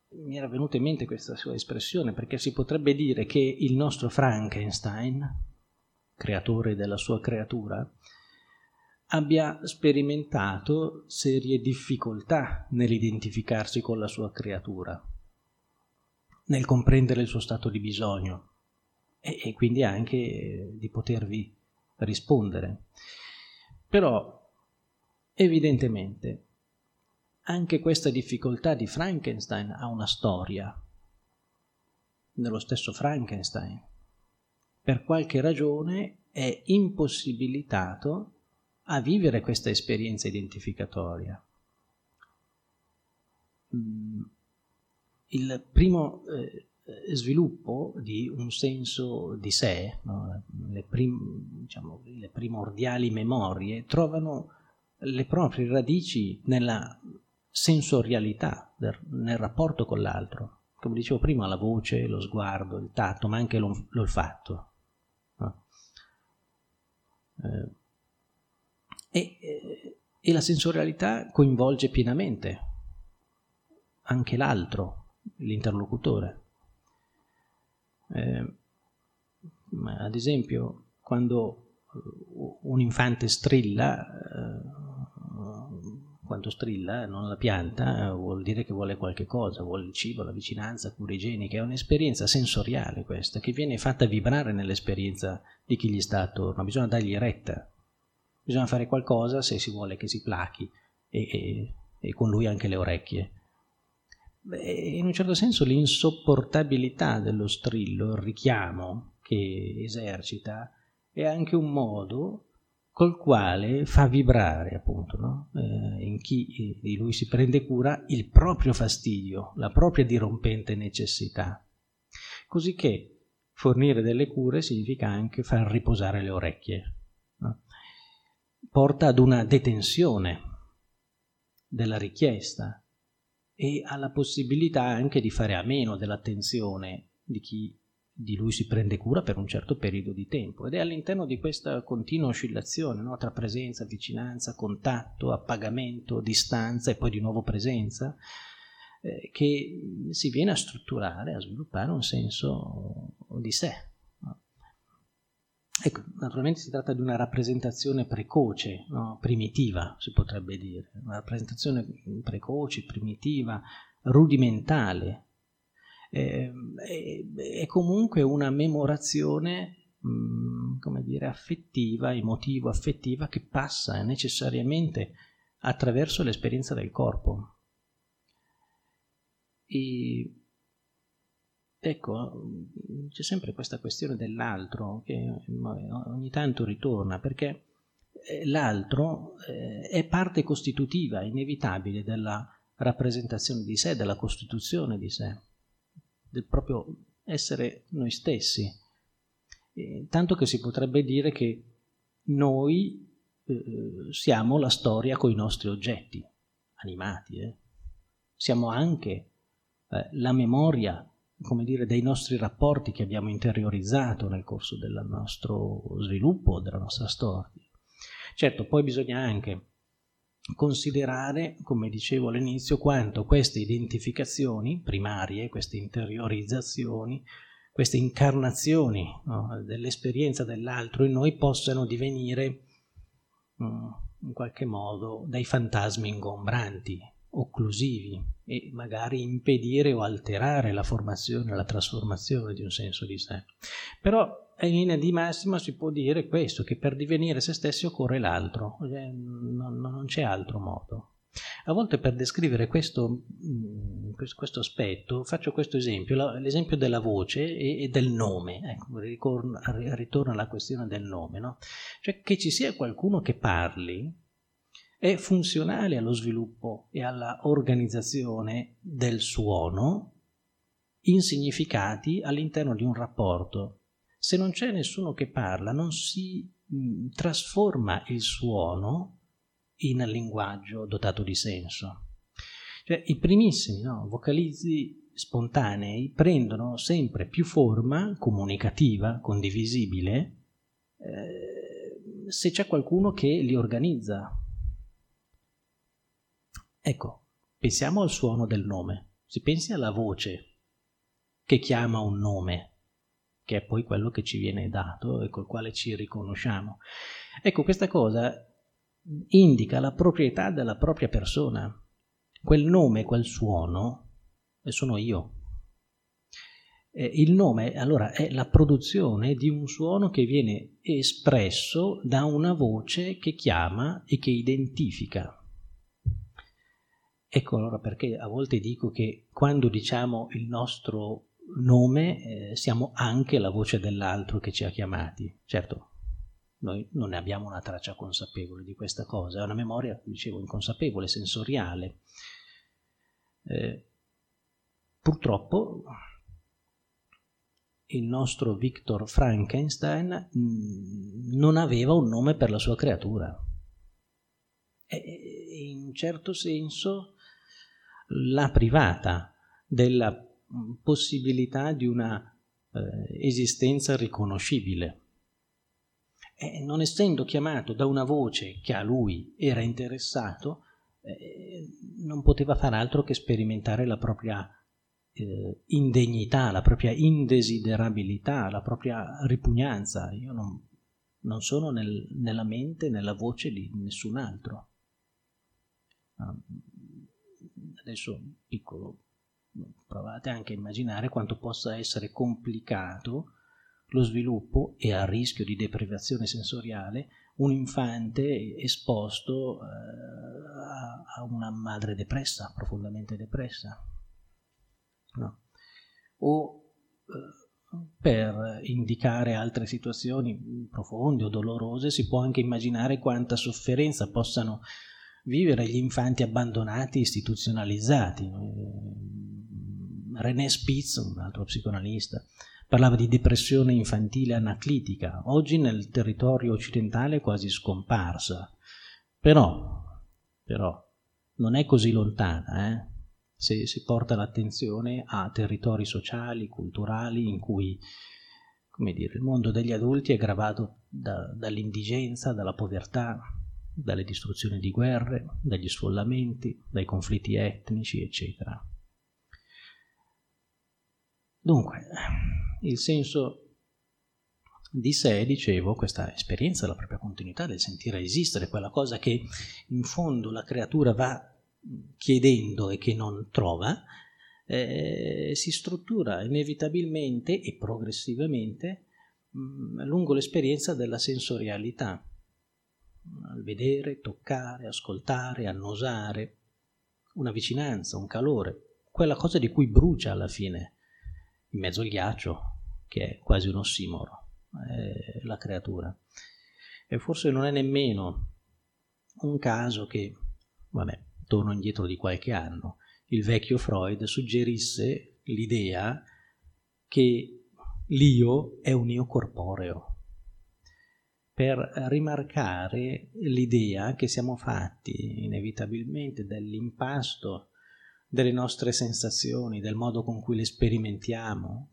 mi era venuta in mente questa sua espressione perché si potrebbe dire che il nostro Frankenstein, creatore della sua creatura, abbia sperimentato serie difficoltà nell'identificarsi con la sua creatura, nel comprendere il suo stato di bisogno e, e quindi anche di potervi rispondere. Però, evidentemente, anche questa difficoltà di Frankenstein ha una storia. Nello stesso Frankenstein, per qualche ragione, è impossibilitato a vivere questa esperienza identificatoria. Mm, il primo eh, sviluppo di un senso di sé, no? le, prim, diciamo, le primordiali memorie, trovano le proprie radici nella sensorialità, nel rapporto con l'altro. Come dicevo prima, la voce, lo sguardo, il tatto, ma anche l'olfatto. No? Eh, e, eh, e la sensorialità coinvolge pienamente anche l'altro, l'interlocutore. Eh, ad esempio, quando eh, un infante strilla, eh, quando strilla, non la pianta, vuol dire che vuole qualche cosa, vuole il cibo, la vicinanza, cure igieniche, è un'esperienza sensoriale questa, che viene fatta vibrare nell'esperienza di chi gli sta attorno, bisogna dargli retta, bisogna fare qualcosa se si vuole che si plachi e, e, e con lui anche le orecchie in un certo senso l'insopportabilità dello strillo, il richiamo che esercita, è anche un modo col quale fa vibrare, appunto, no? eh, in chi di lui si prende cura, il proprio fastidio, la propria dirompente necessità. Così che fornire delle cure significa anche far riposare le orecchie. No? Porta ad una detenzione della richiesta, e ha la possibilità anche di fare a meno dell'attenzione di chi di lui si prende cura per un certo periodo di tempo ed è all'interno di questa continua oscillazione no? tra presenza, vicinanza, contatto, appagamento, distanza e poi di nuovo presenza eh, che si viene a strutturare, a sviluppare un senso di sé. Ecco, naturalmente si tratta di una rappresentazione precoce, no? primitiva, si potrebbe dire, una rappresentazione precoce, primitiva, rudimentale. Eh, è, comunque una memorazione, mm, come dire, affettiva, emotivo-affettiva, che passa necessariamente attraverso l'esperienza del corpo. E Ecco, c'è sempre questa questione dell'altro che ogni tanto ritorna, perché eh, l'altro eh, è parte costitutiva, inevitabile della rappresentazione di sé, della costituzione di sé, del proprio essere noi stessi. tanto che si potrebbe dire che noi eh, siamo la storia con i nostri oggetti animati, eh. siamo anche eh, la memoria come dire, dei nostri rapporti che abbiamo interiorizzato nel corso del nostro sviluppo, della nostra storia. Certo, poi bisogna anche considerare, come dicevo all'inizio, quanto queste identificazioni primarie, queste interiorizzazioni, queste incarnazioni no, dell'esperienza dell'altro in noi possano divenire mm, in qualche modo dei fantasmi ingombranti occlusivi e magari impedire o alterare la formazione, la trasformazione di un senso di sé. Però in linea di massima si può dire questo, che per divenire se stessi occorre l'altro, cioè, non, non c'è altro modo. A volte per descrivere questo, mm, questo aspetto faccio questo esempio, l'esempio della voce e, del nome. Ecco, ritorno alla questione del nome. No? Cioè che ci sia qualcuno che parli è funzionale allo sviluppo e alla organizzazione del suono in significati all'interno di un rapporto. Se non c'è nessuno che parla, non si mm, trasforma il suono in linguaggio dotato di senso. Cioè, I primissimi no, vocalizzi spontanei prendono sempre più forma comunicativa, condivisibile, eh, se c'è qualcuno che li organizza. Ecco, pensiamo al suono del nome, si pensi alla voce che chiama un nome, che è poi quello che ci viene dato e col quale ci riconosciamo. Ecco, questa cosa indica la proprietà della propria persona. Quel nome, quel suono, sono io. Eh, il nome allora è la produzione di un suono che viene espresso da una voce che chiama e che identifica. Ecco allora perché a volte dico che quando diciamo il nostro nome eh, siamo anche la voce dell'altro che ci ha chiamati. Certo, noi non ne abbiamo una traccia consapevole di questa cosa, è una memoria, dicevo, inconsapevole, sensoriale. Eh, purtroppo il nostro Victor Frankenstein mh, non aveva un nome per la sua creatura. E, in certo senso l'ha privata della possibilità di una eh, esistenza riconoscibile eh, non essendo chiamato da una voce che a lui era interessato, eh, non poteva far altro che sperimentare la propria eh, indegnità, la propria indesiderabilità, la propria ripugnanza. Io non, non sono nel, nella mente, nella voce di nessun altro. Adesso piccolo, provate anche a immaginare quanto possa essere complicato lo sviluppo e a rischio di deprivazione sensoriale un infante esposto eh, a una madre depressa, profondamente depressa. No. O eh, per indicare altre situazioni profonde o dolorose si può anche immaginare quanta sofferenza possano vivere gli infanti abbandonati istituzionalizzati. René Spitz, un altro psicoanalista, parlava di depressione infantile anaclitica, oggi nel territorio occidentale quasi scomparsa. Però, però non è così lontana, eh? se si porta l'attenzione a territori sociali, culturali, in cui dire, il mondo degli adulti è gravato da, dall'indigenza, dalla povertà, dalle distruzioni di guerre, dagli sfollamenti, dai conflitti etnici, eccetera. Dunque, il senso di sé, dicevo, questa esperienza della propria continuità, del sentire esistere, quella cosa che in fondo la creatura va chiedendo e che non trova, eh, si struttura inevitabilmente e progressivamente mh, mm, lungo l'esperienza della sensorialità, al vedere, toccare, ascoltare, annusare, una vicinanza, un calore, quella cosa di cui brucia alla fine in mezzo al ghiaccio, che è quasi un ossimoro, eh, la creatura. E forse non è nemmeno un caso che, vabbè, torno indietro di qualche anno, il vecchio Freud suggerisse l'idea che l'io è un io corporeo, per rimarcare l'idea che siamo fatti inevitabilmente dell'impasto delle nostre sensazioni, del modo con cui le sperimentiamo,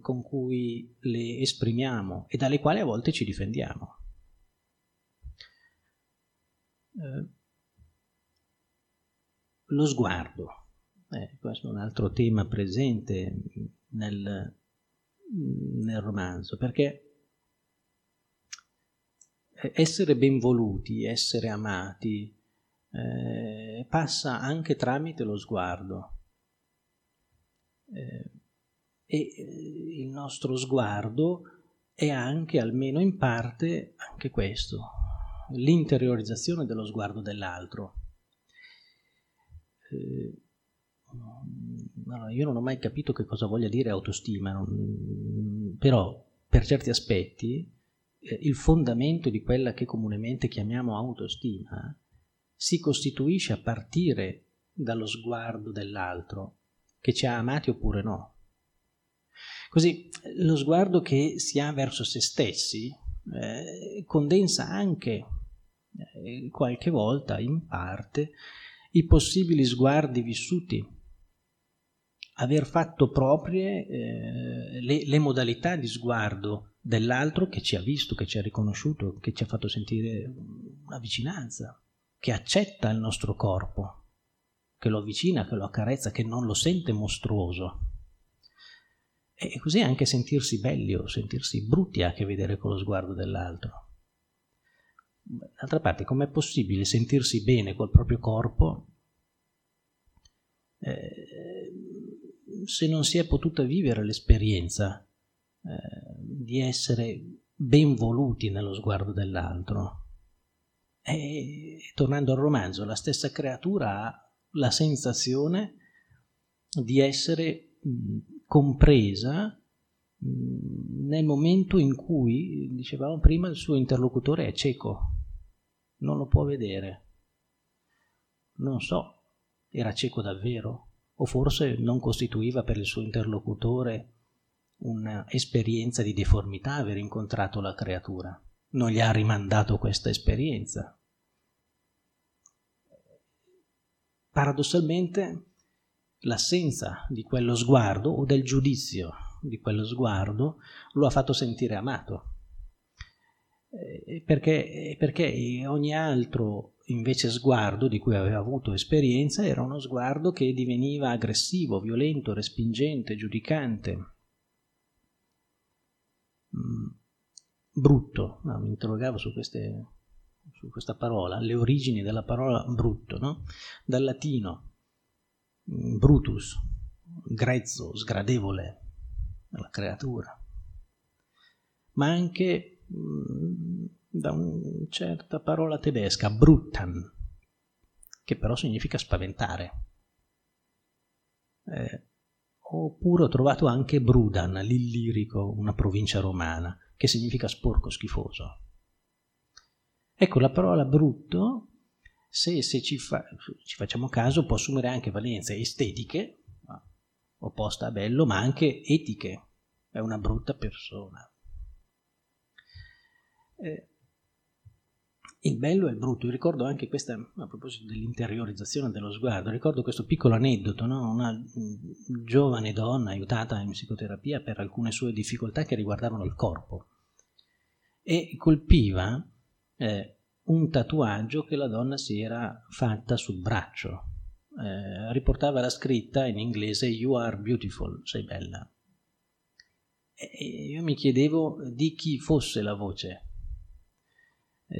con cui le esprimiamo e dalle quali a volte ci difendiamo. Eh, lo sguardo, eh, questo è un altro tema presente nel, nel romanzo, perché essere benvoluti, essere amati, eh, passa anche tramite lo sguardo. Eh, e eh, il nostro sguardo è anche, almeno in parte, anche questo, l'interiorizzazione dello sguardo dell'altro. Eh, io non ho mai capito che cosa voglia dire autostima, non, però per certi aspetti eh, il fondamento di quella che comunemente chiamiamo autostima si costituisce a partire dallo sguardo dell'altro, che ci ha amati oppure no. Così lo sguardo che si ha verso se stessi eh, condensa anche eh, qualche volta, in parte, i possibili sguardi vissuti, aver fatto proprie eh, le, le modalità di sguardo dell'altro che ci ha visto, che ci ha riconosciuto, che ci ha fatto sentire una vicinanza, che accetta il nostro corpo, che lo avvicina, che lo accarezza, che non lo sente mostruoso. E così anche sentirsi belli o sentirsi brutti ha a che vedere con lo sguardo dell'altro. D'altra parte, com'è possibile sentirsi bene col proprio corpo eh, se non si è potuta vivere l'esperienza eh, di essere ben voluti nello sguardo dell'altro? E tornando al romanzo, la stessa creatura ha la sensazione di essere compresa nel momento in cui, dicevamo prima, il suo interlocutore è cieco, non lo può vedere. Non so, era cieco davvero? O forse non costituiva per il suo interlocutore un'esperienza di deformità aver incontrato la creatura? Non gli ha rimandato questa esperienza? Paradossalmente, l'assenza di quello sguardo o del giudizio di quello sguardo lo ha fatto sentire amato. Eh, perché, perché ogni altro invece sguardo di cui aveva avuto esperienza era uno sguardo che diveniva aggressivo, violento, respingente, giudicante, mm, brutto. No, mi interrogavo su, queste, su, questa parola, le origini della parola brutto, no? dal latino Mm, brutus, grezzo, sgradevole, la creatura, ma anche mm, da una certa parola tedesca, bruttan, che però significa spaventare. Eh, oppure ho trovato anche Brudan, l'Illirico, una provincia romana, che significa sporco, schifoso. Ecco, la parola brutto se, se ci, fa, ci, facciamo caso può assumere anche valenze estetiche, opposta a bello, ma anche etiche, è una brutta persona. Eh, il bello e il brutto, io ricordo anche questa, a proposito dell'interiorizzazione dello sguardo, ricordo questo piccolo aneddoto, no? una giovane donna aiutata in psicoterapia per alcune sue difficoltà che riguardavano il corpo e colpiva eh, un tatuaggio che la donna si era fatta sul braccio. Eh, riportava la scritta in inglese You are beautiful, sei bella. E io mi chiedevo di chi fosse la voce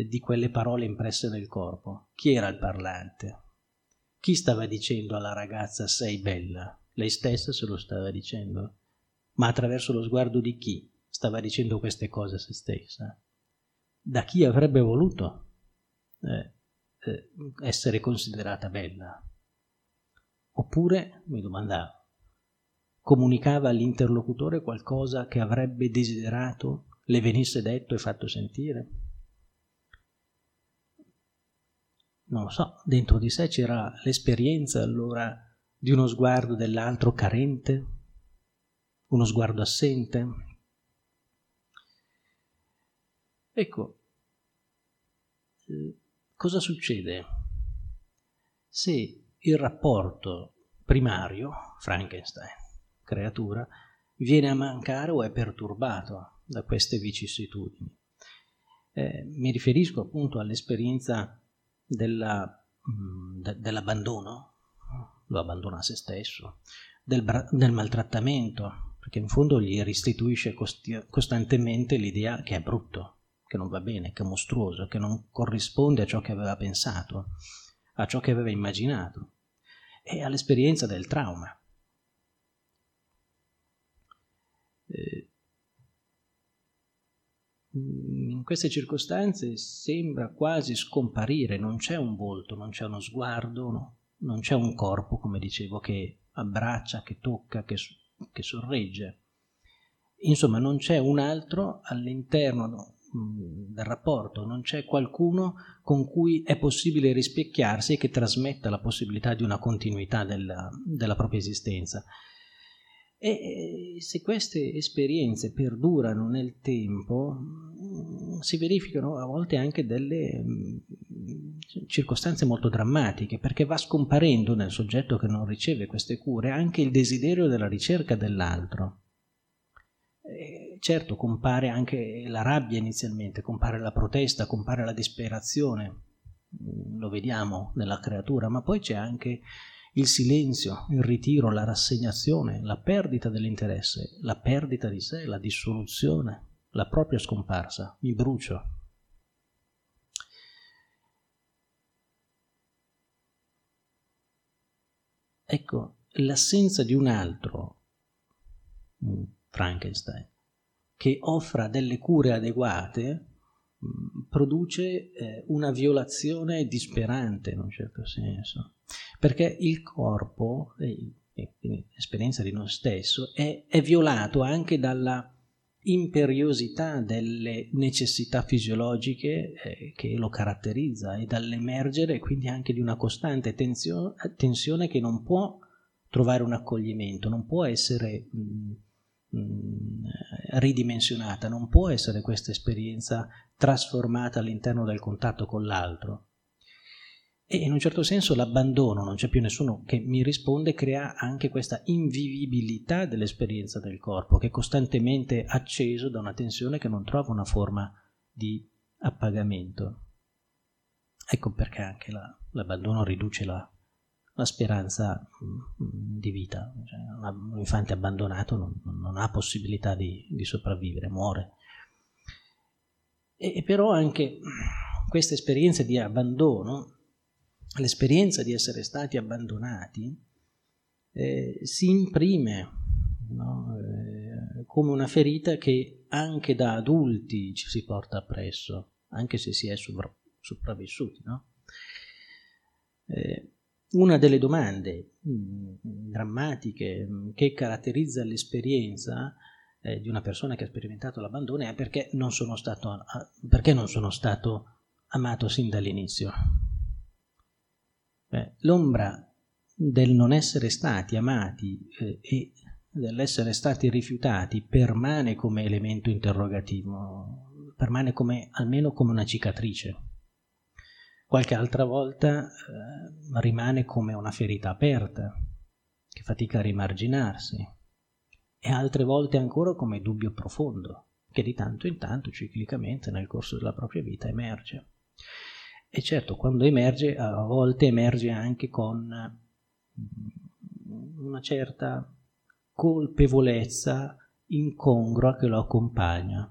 di quelle parole impresse nel corpo. Chi era il parlante? Chi stava dicendo alla ragazza sei bella? Lei stessa se lo stava dicendo? Ma attraverso lo sguardo di chi stava dicendo queste cose a se stessa? Da chi avrebbe voluto eh, eh, essere considerata bella. Oppure, mi domandavo, comunicava all'interlocutore qualcosa che avrebbe desiderato le venisse detto e fatto sentire? Non lo so, dentro di sé c'era l'esperienza allora di uno sguardo dell'altro carente, uno sguardo assente. Ecco, cosa succede se il rapporto primario, Frankenstein, creatura, viene a mancare o è perturbato da queste vicissitudini? Eh, mi riferisco appunto all'esperienza della, mh, de, dell'abbandono, lo abbandona a se stesso, del, del, maltrattamento, perché in fondo gli restituisce costi- costantemente l'idea che è brutto, che non va bene, che è mostruoso, che non corrisponde a ciò che aveva pensato. a ciò che aveva immaginato e all'esperienza del trauma. Eh, in queste circostanze sembra quasi scomparire, non c'è un volto, non c'è uno sguardo, no? non c'è un corpo, come dicevo, che abbraccia, che tocca, che, che sorregge. Insomma, non c'è un altro all'interno del rapporto, non c'è qualcuno con cui è possibile rispecchiarsi e che trasmetta la possibilità di una continuità della, della propria esistenza. E se queste esperienze perdurano nel tempo, si verificano a volte anche delle circostanze molto drammatiche, perché va scomparendo nel soggetto che non riceve queste cure anche il desiderio della ricerca dell'altro. E certo, compare anche la rabbia inizialmente, compare la protesta, compare la disperazione, lo vediamo nella creatura, ma poi c'è anche il silenzio, il ritiro, la rassegnazione, la perdita dell'interesse, la perdita di sé, la dissoluzione, la propria scomparsa. Mi brucio, Ecco, l'assenza di un altro, Frankenstein, che offra delle cure adeguate, produce eh, una violazione disperante in un certo senso, perché il corpo, l'esperienza di noi stesso, è, è violato anche dalla imperiosità delle necessità fisiologiche eh, che lo caratterizza e dall'emergere quindi anche di una costante tensio- tensione che non può trovare un accoglimento, non può essere mh, mh, ridimensionata, non può essere questa esperienza trasformata all'interno del contatto con l'altro. E in un certo senso l'abbandono, non c'è più nessuno che mi risponde, crea anche questa invivibilità dell'esperienza del corpo, che è costantemente acceso da una tensione che non trova una forma di appagamento. Ecco perché anche la, l'abbandono riduce la, la speranza mm, di vita. Cioè, un infante abbandonato non, non ha possibilità di, di sopravvivere, muore. E, e però anche questa esperienza di abbandono l'esperienza di essere stati abbandonati eh, si imprime no? eh, come una ferita che anche da adulti ci si porta appresso, anche se si è sovra- sopravvissuti. No? Eh, una delle domande mh, mm, drammatiche mh, mm, che caratterizza l'esperienza eh, di una persona che ha sperimentato l'abbandono è perché non sono stato, perché non sono stato amato sin dall'inizio. Beh, l'ombra del non essere stati amati eh, e dell'essere stati rifiutati permane come elemento interrogativo, permane come, almeno come una cicatrice. Qualche altra volta eh, rimane come una ferita aperta che fatica a rimarginarsi e altre volte ancora come dubbio profondo che di tanto in tanto ciclicamente nel corso della propria vita emerge. E certo, quando emerge, a volte emerge anche con mm, una certa colpevolezza incongrua che lo accompagna,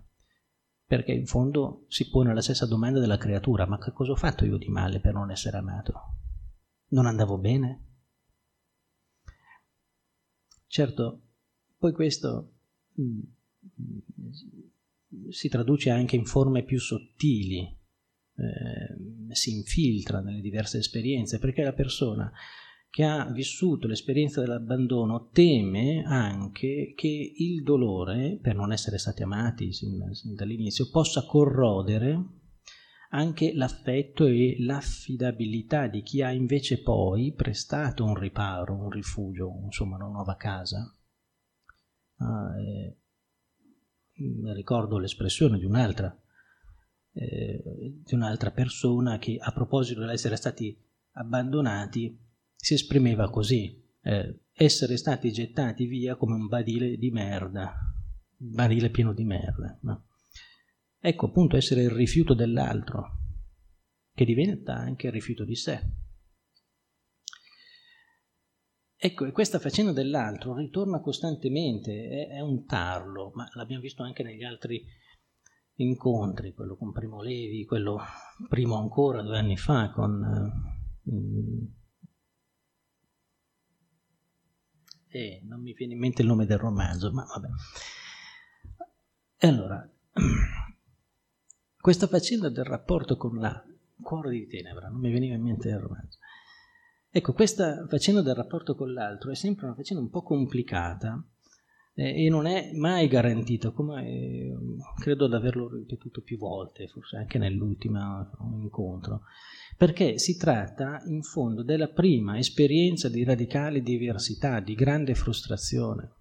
perché in fondo si pone la stessa domanda della creatura, ma che cosa ho fatto io di male per non essere amato? Non andavo bene? Certo, poi questo mm, si traduce anche in forme più sottili eh, si infiltra nelle diverse esperienze, perché la persona che ha vissuto l'esperienza dell'abbandono teme anche che il dolore, per non essere stati amati sin, sin dall'inizio, possa corrodere anche l'affetto e l'affidabilità di chi ha invece poi prestato un riparo, un rifugio, insomma una nuova casa. Ah, eh, ricordo l'espressione di un'altra eh, di un'altra persona che a proposito dell'essere stati abbandonati si esprimeva così, eh, essere stati gettati via come un badile di merda, un badile pieno di merda. No? Ecco appunto essere il rifiuto dell'altro, che diventa anche il rifiuto di sé. Ecco, e questa faccenda dell'altro ritorna costantemente, è, è un tarlo, ma l'abbiamo visto anche negli altri incontri, quello con Primo Levi, quello primo ancora due anni fa con, Mm. Eh, non mi viene in mente il nome del romanzo, ma vabbè. E allora, questa faccenda del rapporto con la cuore di tenebra, non mi veniva in mente il romanzo. Ecco, questa faccenda del rapporto con l'altro è sempre una faccenda un po' complicata eh, e non è mai garantita, come eh, credo di averlo ripetuto più volte, forse anche nell'ultimo incontro, perché si tratta in fondo della prima esperienza di radicale diversità, di grande frustrazione.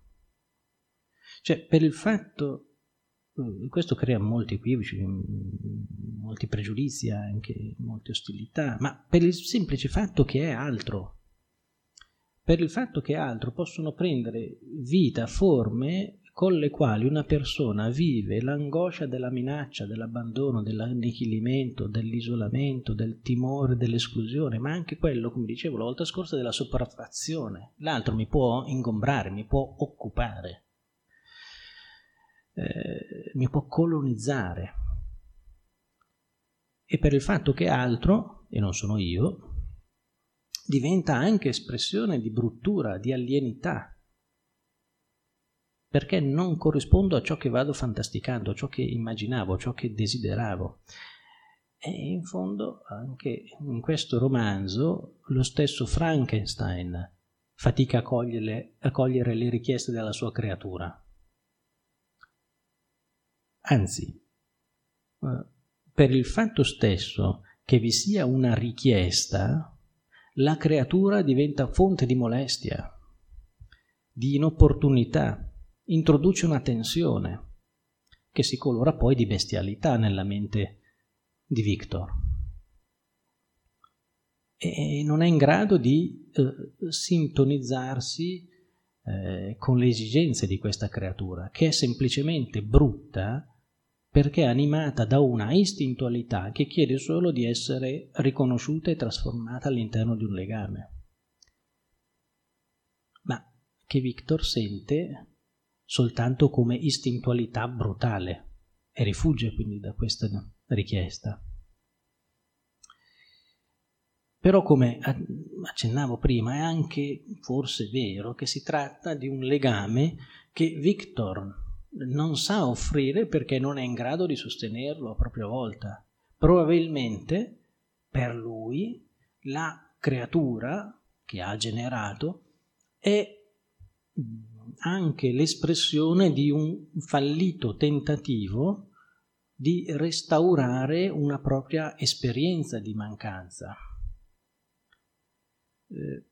Cioè, per il fatto Mm, questo crea molti equivoci, mm, molti pregiudizi anche, molte ostilità, ma per il semplice fatto che è altro. Per il fatto che altro possono prendere vita forme con le quali una persona vive l'angoscia della minaccia, dell'abbandono, dell'annichilimento, dell'isolamento, del timore, dell'esclusione, ma anche quello, come dicevo la volta scorsa, della sopraffazione. L'altro mi può ingombrare, mi può occupare eh, mi può colonizzare. E per il fatto che altro, e non sono io, diventa anche espressione di bruttura, di alienità, perché non corrispondo a ciò che vado fantasticando, a ciò che immaginavo, a ciò che desideravo. E in fondo anche in questo romanzo lo stesso Frankenstein fatica a cogliere, a cogliere le richieste della sua creatura. Anzi, eh, per il fatto stesso che vi sia una richiesta, la creatura diventa fonte di molestia, di inopportunità, introduce una tensione che si colora poi di bestialità nella mente di Victor. E non è in grado di eh, sintonizzarsi eh, con le esigenze di questa creatura, che è semplicemente brutta perché è animata da una istintualità che chiede solo di essere riconosciuta e trasformata all'interno di un legame, ma che Victor sente soltanto come istintualità brutale e rifugge quindi da questa richiesta. Però come accennavo prima è anche forse vero che si tratta di un legame che Victor non sa offrire perché non è in grado di sostenerlo a propria volta. Probabilmente per lui la creatura che ha generato è anche l'espressione di un fallito tentativo di restaurare una propria esperienza di mancanza. Eh,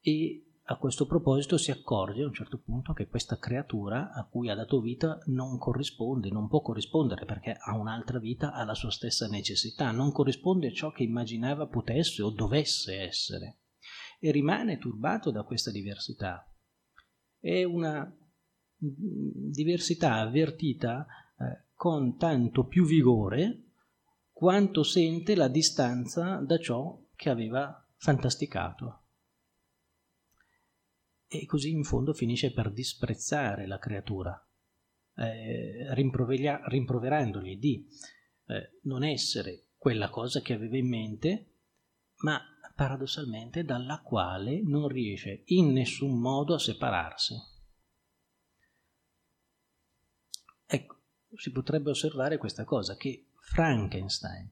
e a questo proposito si accorge a un certo punto che questa creatura a cui ha dato vita non corrisponde, non può corrispondere perché ha un'altra vita, ha la sua stessa necessità, non corrisponde a ciò che immaginava potesse o dovesse essere. E rimane turbato da questa diversità. È una diversità avvertita eh, con tanto più vigore quanto sente la distanza da ciò che aveva fantasticato e così in fondo finisce per disprezzare la creatura, eh, rimproverandogli di eh, non essere quella cosa che aveva in mente, ma paradossalmente dalla quale non riesce in nessun modo a separarsi. Ecco, si potrebbe osservare questa cosa, che Frankenstein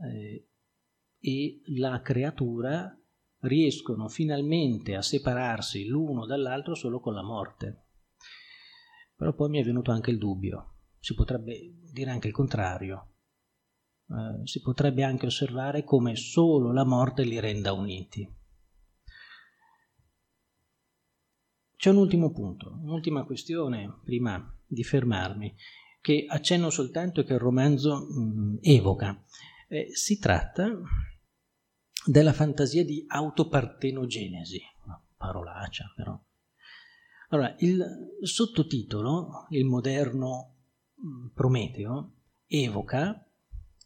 eh, e la creatura riescono finalmente a separarsi l'uno dall'altro solo con la morte. Però poi mi è venuto anche il dubbio, si potrebbe dire anche il contrario, eh, si potrebbe anche osservare come solo la morte li renda uniti. C'è un ultimo punto, un'ultima questione prima di fermarmi, che accenno soltanto e che il romanzo mh, mm, evoca. Eh, si tratta della fantasia di autopartenogenesi, una parolaccia però. Allora, il sottotitolo, il moderno mm, Prometeo, evoca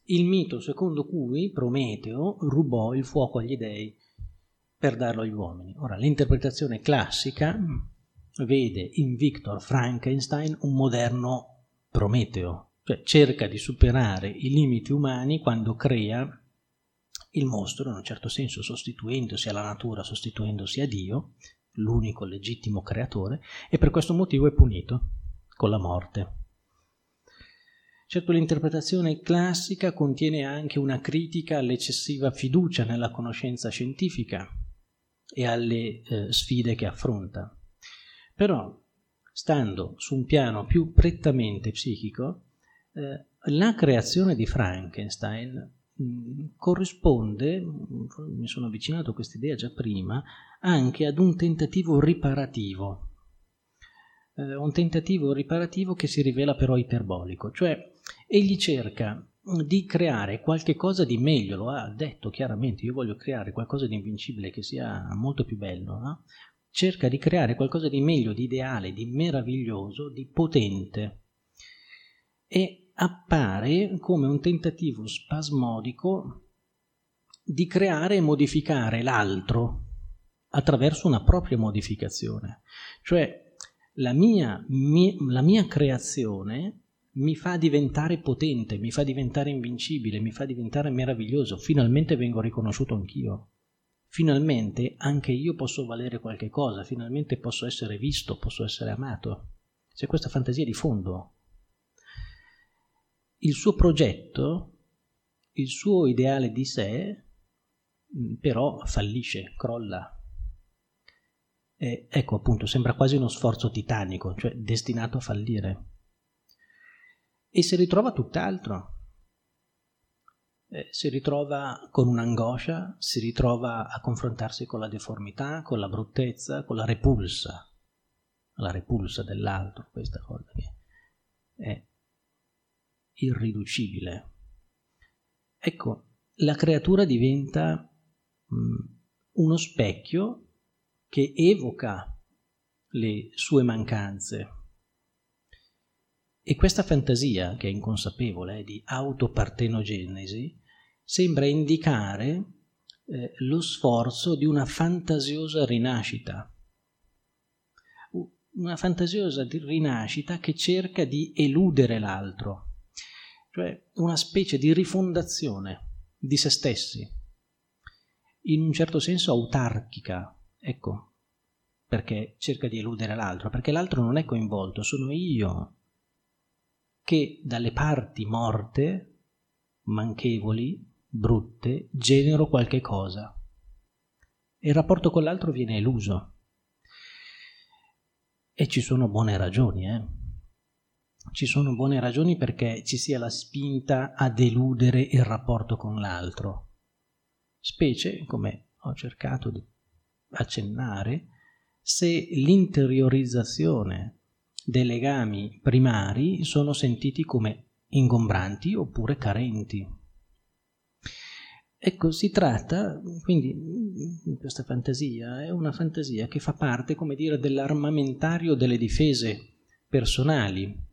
il mito secondo cui Prometeo rubò il fuoco agli dei per darlo agli uomini. Ora, l'interpretazione classica vede in Victor Frankenstein un moderno Prometeo, cioè cerca di superare i limiti umani quando crea il mostro, in un certo senso sostituendosi alla natura, sostituendosi a Dio, l'unico legittimo creatore, e per questo motivo è punito con la morte. Certo l'interpretazione classica contiene anche una critica all'eccessiva fiducia nella conoscenza scientifica e alle eh, sfide che affronta. Però, stando su un piano più prettamente psichico, eh, la creazione di Frankenstein corrisponde, mi sono avvicinato a questa idea già prima, anche ad un tentativo riparativo. Eh, un tentativo riparativo che si rivela però iperbolico, cioè egli cerca di creare qualche cosa di meglio, lo ha detto chiaramente, io voglio creare qualcosa di invincibile che sia molto più bello, no? cerca di creare qualcosa di meglio, di ideale, di meraviglioso, di potente e appare come un tentativo spasmodico di creare e modificare l'altro attraverso una propria modificazione. Cioè la mia, mia, la mia creazione mi fa diventare potente, mi fa diventare invincibile, mi fa diventare meraviglioso, finalmente vengo riconosciuto anch'io. Finalmente anche io posso valere qualche cosa, finalmente posso essere visto, posso essere amato. C'è questa fantasia di fondo. Il suo progetto, il suo ideale di sé, mm, però fallisce, crolla. E ecco appunto, sembra quasi uno sforzo titanico, cioè destinato a fallire e si ritrova tutt'altro. Eh, si ritrova con un'angoscia, si ritrova a confrontarsi con la deformità, con la bruttezza, con la repulsa, la repulsa dell'altro, questa cosa che è irriducibile. Ecco, la creatura diventa mm, uno specchio che evoca le sue mancanze, e questa fantasia, che è inconsapevole, di autopartenogenesi, sembra indicare eh, lo sforzo di una fantasiosa rinascita. Una fantasiosa rinascita che cerca di eludere l'altro, cioè una specie di rifondazione di se stessi, in un certo senso autarchica, ecco, perché cerca di eludere l'altro, perché l'altro non è coinvolto, sono io che dalle parti morte, manchevoli, brutte, genero qualche cosa. E il rapporto con l'altro viene eluso. E ci sono buone ragioni, eh? Ci sono buone ragioni perché ci sia la spinta a deludere il rapporto con l'altro. Specie, come ho cercato di accennare, se l'interiorizzazione dei legami primari sono sentiti come ingombranti oppure carenti. Ecco, si tratta, quindi, questa fantasia è una fantasia che fa parte, come dire, dell'armamentario delle difese personali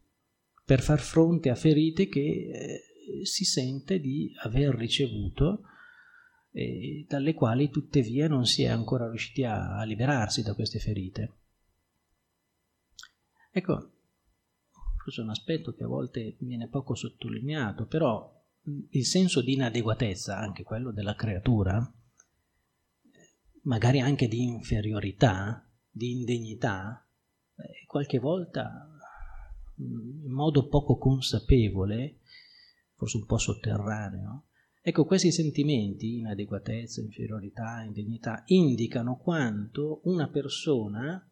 per far fronte a ferite che eh, si sente di aver ricevuto e dalle quali tuttavia non si è ancora riusciti a, a liberarsi da queste ferite. Ecco, questo è un aspetto che a volte viene poco sottolineato, però il senso di inadeguatezza, anche quello della creatura, magari anche di inferiorità, di indegnità, qualche volta in modo poco consapevole, forse un po' sotterraneo, ecco questi sentimenti, inadeguatezza, inferiorità, indegnità, indicano quanto una persona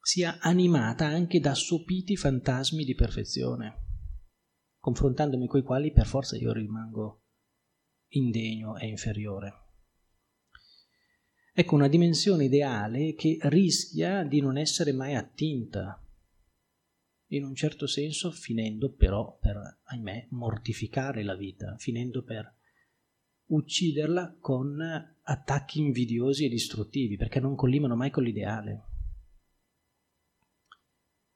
sia animata anche da sopiti fantasmi di perfezione, confrontandomi coi quali per forza io rimango indegno e inferiore. Ecco una dimensione ideale che rischia di non essere mai attinta, in un certo senso finendo però per, ahimè, mortificare la vita, finendo per ucciderla con attacchi invidiosi e distruttivi, perché non collimano mai con l'ideale.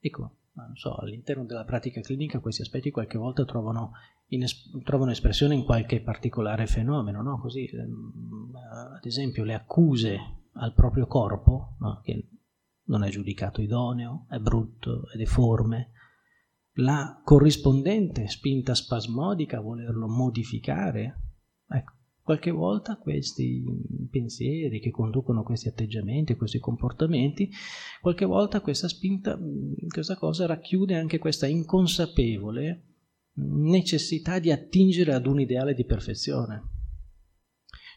Ecco, non so, all'interno della pratica clinica questi aspetti qualche volta trovano, es- trovano espressione in qualche particolare fenomeno, no? Così, ehm, ad esempio, le accuse al proprio corpo, no? che non è giudicato idoneo, è brutto, è deforme, la corrispondente spinta spasmodica a volerlo modificare. Ecco, qualche volta questi pensieri che conducono questi atteggiamenti, questi comportamenti, qualche volta questa spinta, questa cosa racchiude anche questa inconsapevole necessità di attingere ad un ideale di perfezione,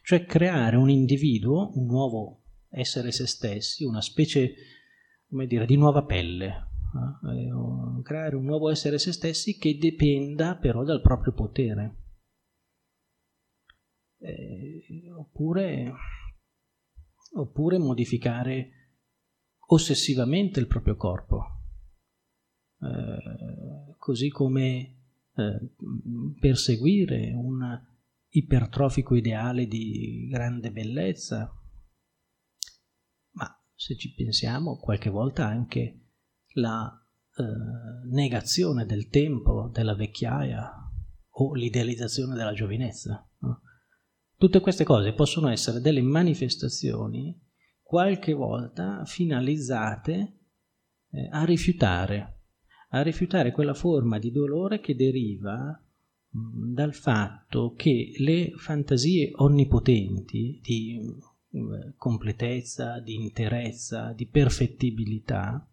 cioè creare un individuo, un nuovo essere se stessi, una specie, come dire, di nuova pelle, eh, creare un nuovo essere se stessi che dipenda però dal proprio potere. Eh, oppure, oppure modificare ossessivamente il proprio corpo, eh, così come eh, perseguire un ipertrofico ideale di grande bellezza, se ci pensiamo qualche volta anche la eh, negazione del tempo, della vecchiaia o l'idealizzazione della giovinezza. No? Tutte queste cose possono essere delle manifestazioni qualche volta finalizzate eh, a rifiutare, a rifiutare quella forma di dolore che deriva mh, dal fatto che le fantasie onnipotenti di completezza, di interezza, di perfettibilità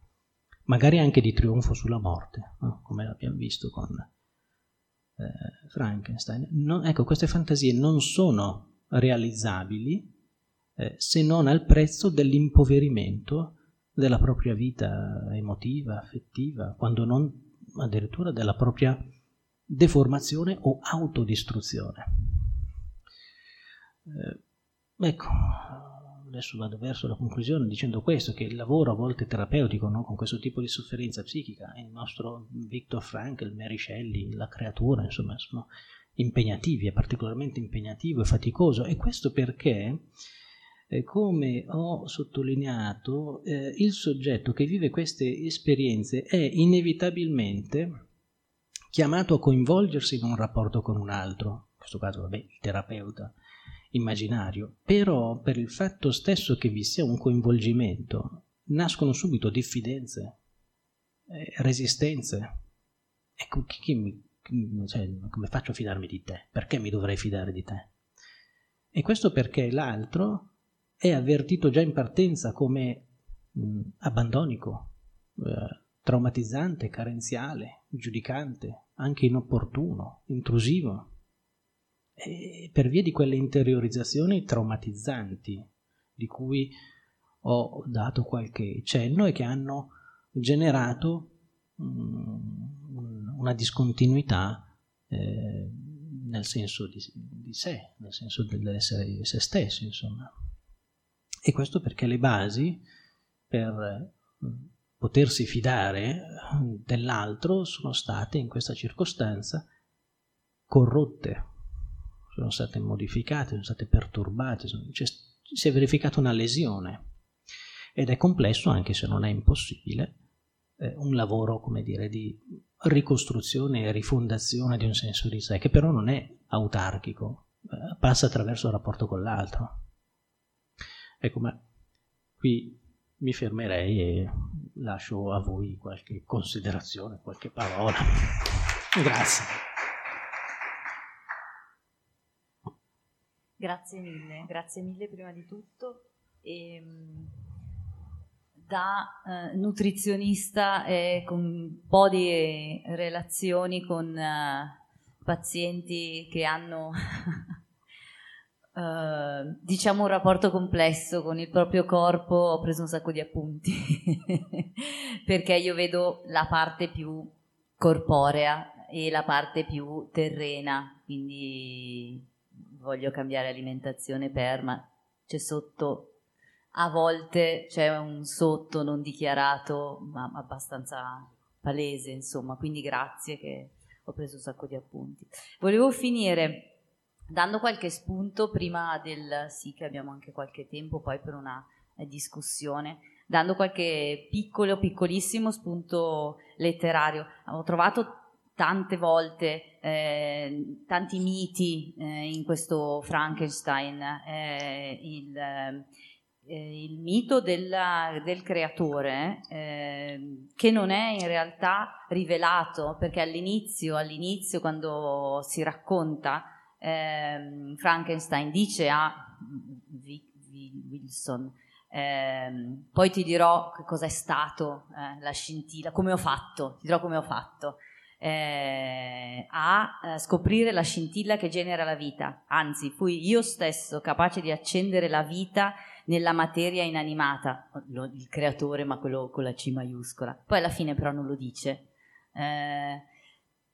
magari anche di trionfo sulla morte, no? come abbiamo visto con eh, Frankenstein. Non, ecco, queste fantasie non sono realizzabili eh, se non al prezzo dell'impoverimento della propria vita emotiva, affettiva, quando non addirittura della propria deformazione o autodistruzione. Eh, ecco, adesso vado verso la conclusione dicendo questo, che il lavoro a volte terapeutico no, con questo tipo di sofferenza psichica, il nostro Viktor Frankl, Mary Shelley, la creatura, insomma, sono impegnativi, è particolarmente impegnativo e faticoso. E questo perché, eh, come ho sottolineato, eh, il soggetto che vive queste esperienze è inevitabilmente chiamato a coinvolgersi in un rapporto con un altro, in questo caso, vabbè, il terapeuta, immaginario, però per il fatto stesso che vi sia un coinvolgimento nascono subito diffidenze, eh, resistenze. Ecco, chi, chi mi, cioè, come faccio a fidarmi di te? Perché mi dovrei fidare di te? E questo perché l'altro è avvertito già in partenza come mh, abbandonico, eh, traumatizzante, carenziale, giudicante, anche inopportuno, intrusivo per via di quelle interiorizzazioni traumatizzanti di cui ho dato qualche cenno e che hanno generato um, una discontinuità eh, nel senso di, di, sé, nel senso dell'essere se stesso, insomma. E questo perché le basi per potersi fidare dell'altro sono state in questa circostanza corrotte sono state modificate, sono state perturbate, sono, cioè, si è verificata una lesione ed è complesso, anche se non è impossibile, eh, un lavoro, come dire, di ricostruzione e rifondazione di un senso di sé, che però non è autarchico, eh, passa attraverso il rapporto con l'altro. Ecco, ma qui mi fermerei e lascio a voi qualche considerazione, qualche parola. Grazie. Grazie mille, grazie mille prima di tutto. E, ehm, da eh, nutrizionista e con un po' di relazioni con eh, pazienti che hanno eh, diciamo un rapporto complesso con il proprio corpo, ho preso un sacco di appunti perché io vedo la parte più corporea e la parte più terrena, quindi voglio cambiare alimentazione per, ma c'è sotto, a volte c'è un sotto non dichiarato, ma abbastanza palese, insomma, quindi grazie che ho preso un sacco di appunti. Volevo finire dando qualche spunto prima del sì che abbiamo anche qualche tempo poi per una eh, discussione dando qualche piccolo piccolissimo spunto letterario ho trovato tante volte eh, tanti miti eh, in questo Frankenstein, eh, il, eh, il mito della, del creatore eh, che non è in realtà rivelato perché all'inizio, all'inizio quando si racconta eh, Frankenstein dice a Wilson ehm, poi ti dirò che cosa è stato eh, la scintilla, come ho fatto, ti dirò come ho fatto eh, a eh, scoprire la scintilla che genera la vita, anzi fui io stesso capace di accendere la vita nella materia inanimata, il creatore ma quello con la C maiuscola, poi alla fine però non lo dice, eh,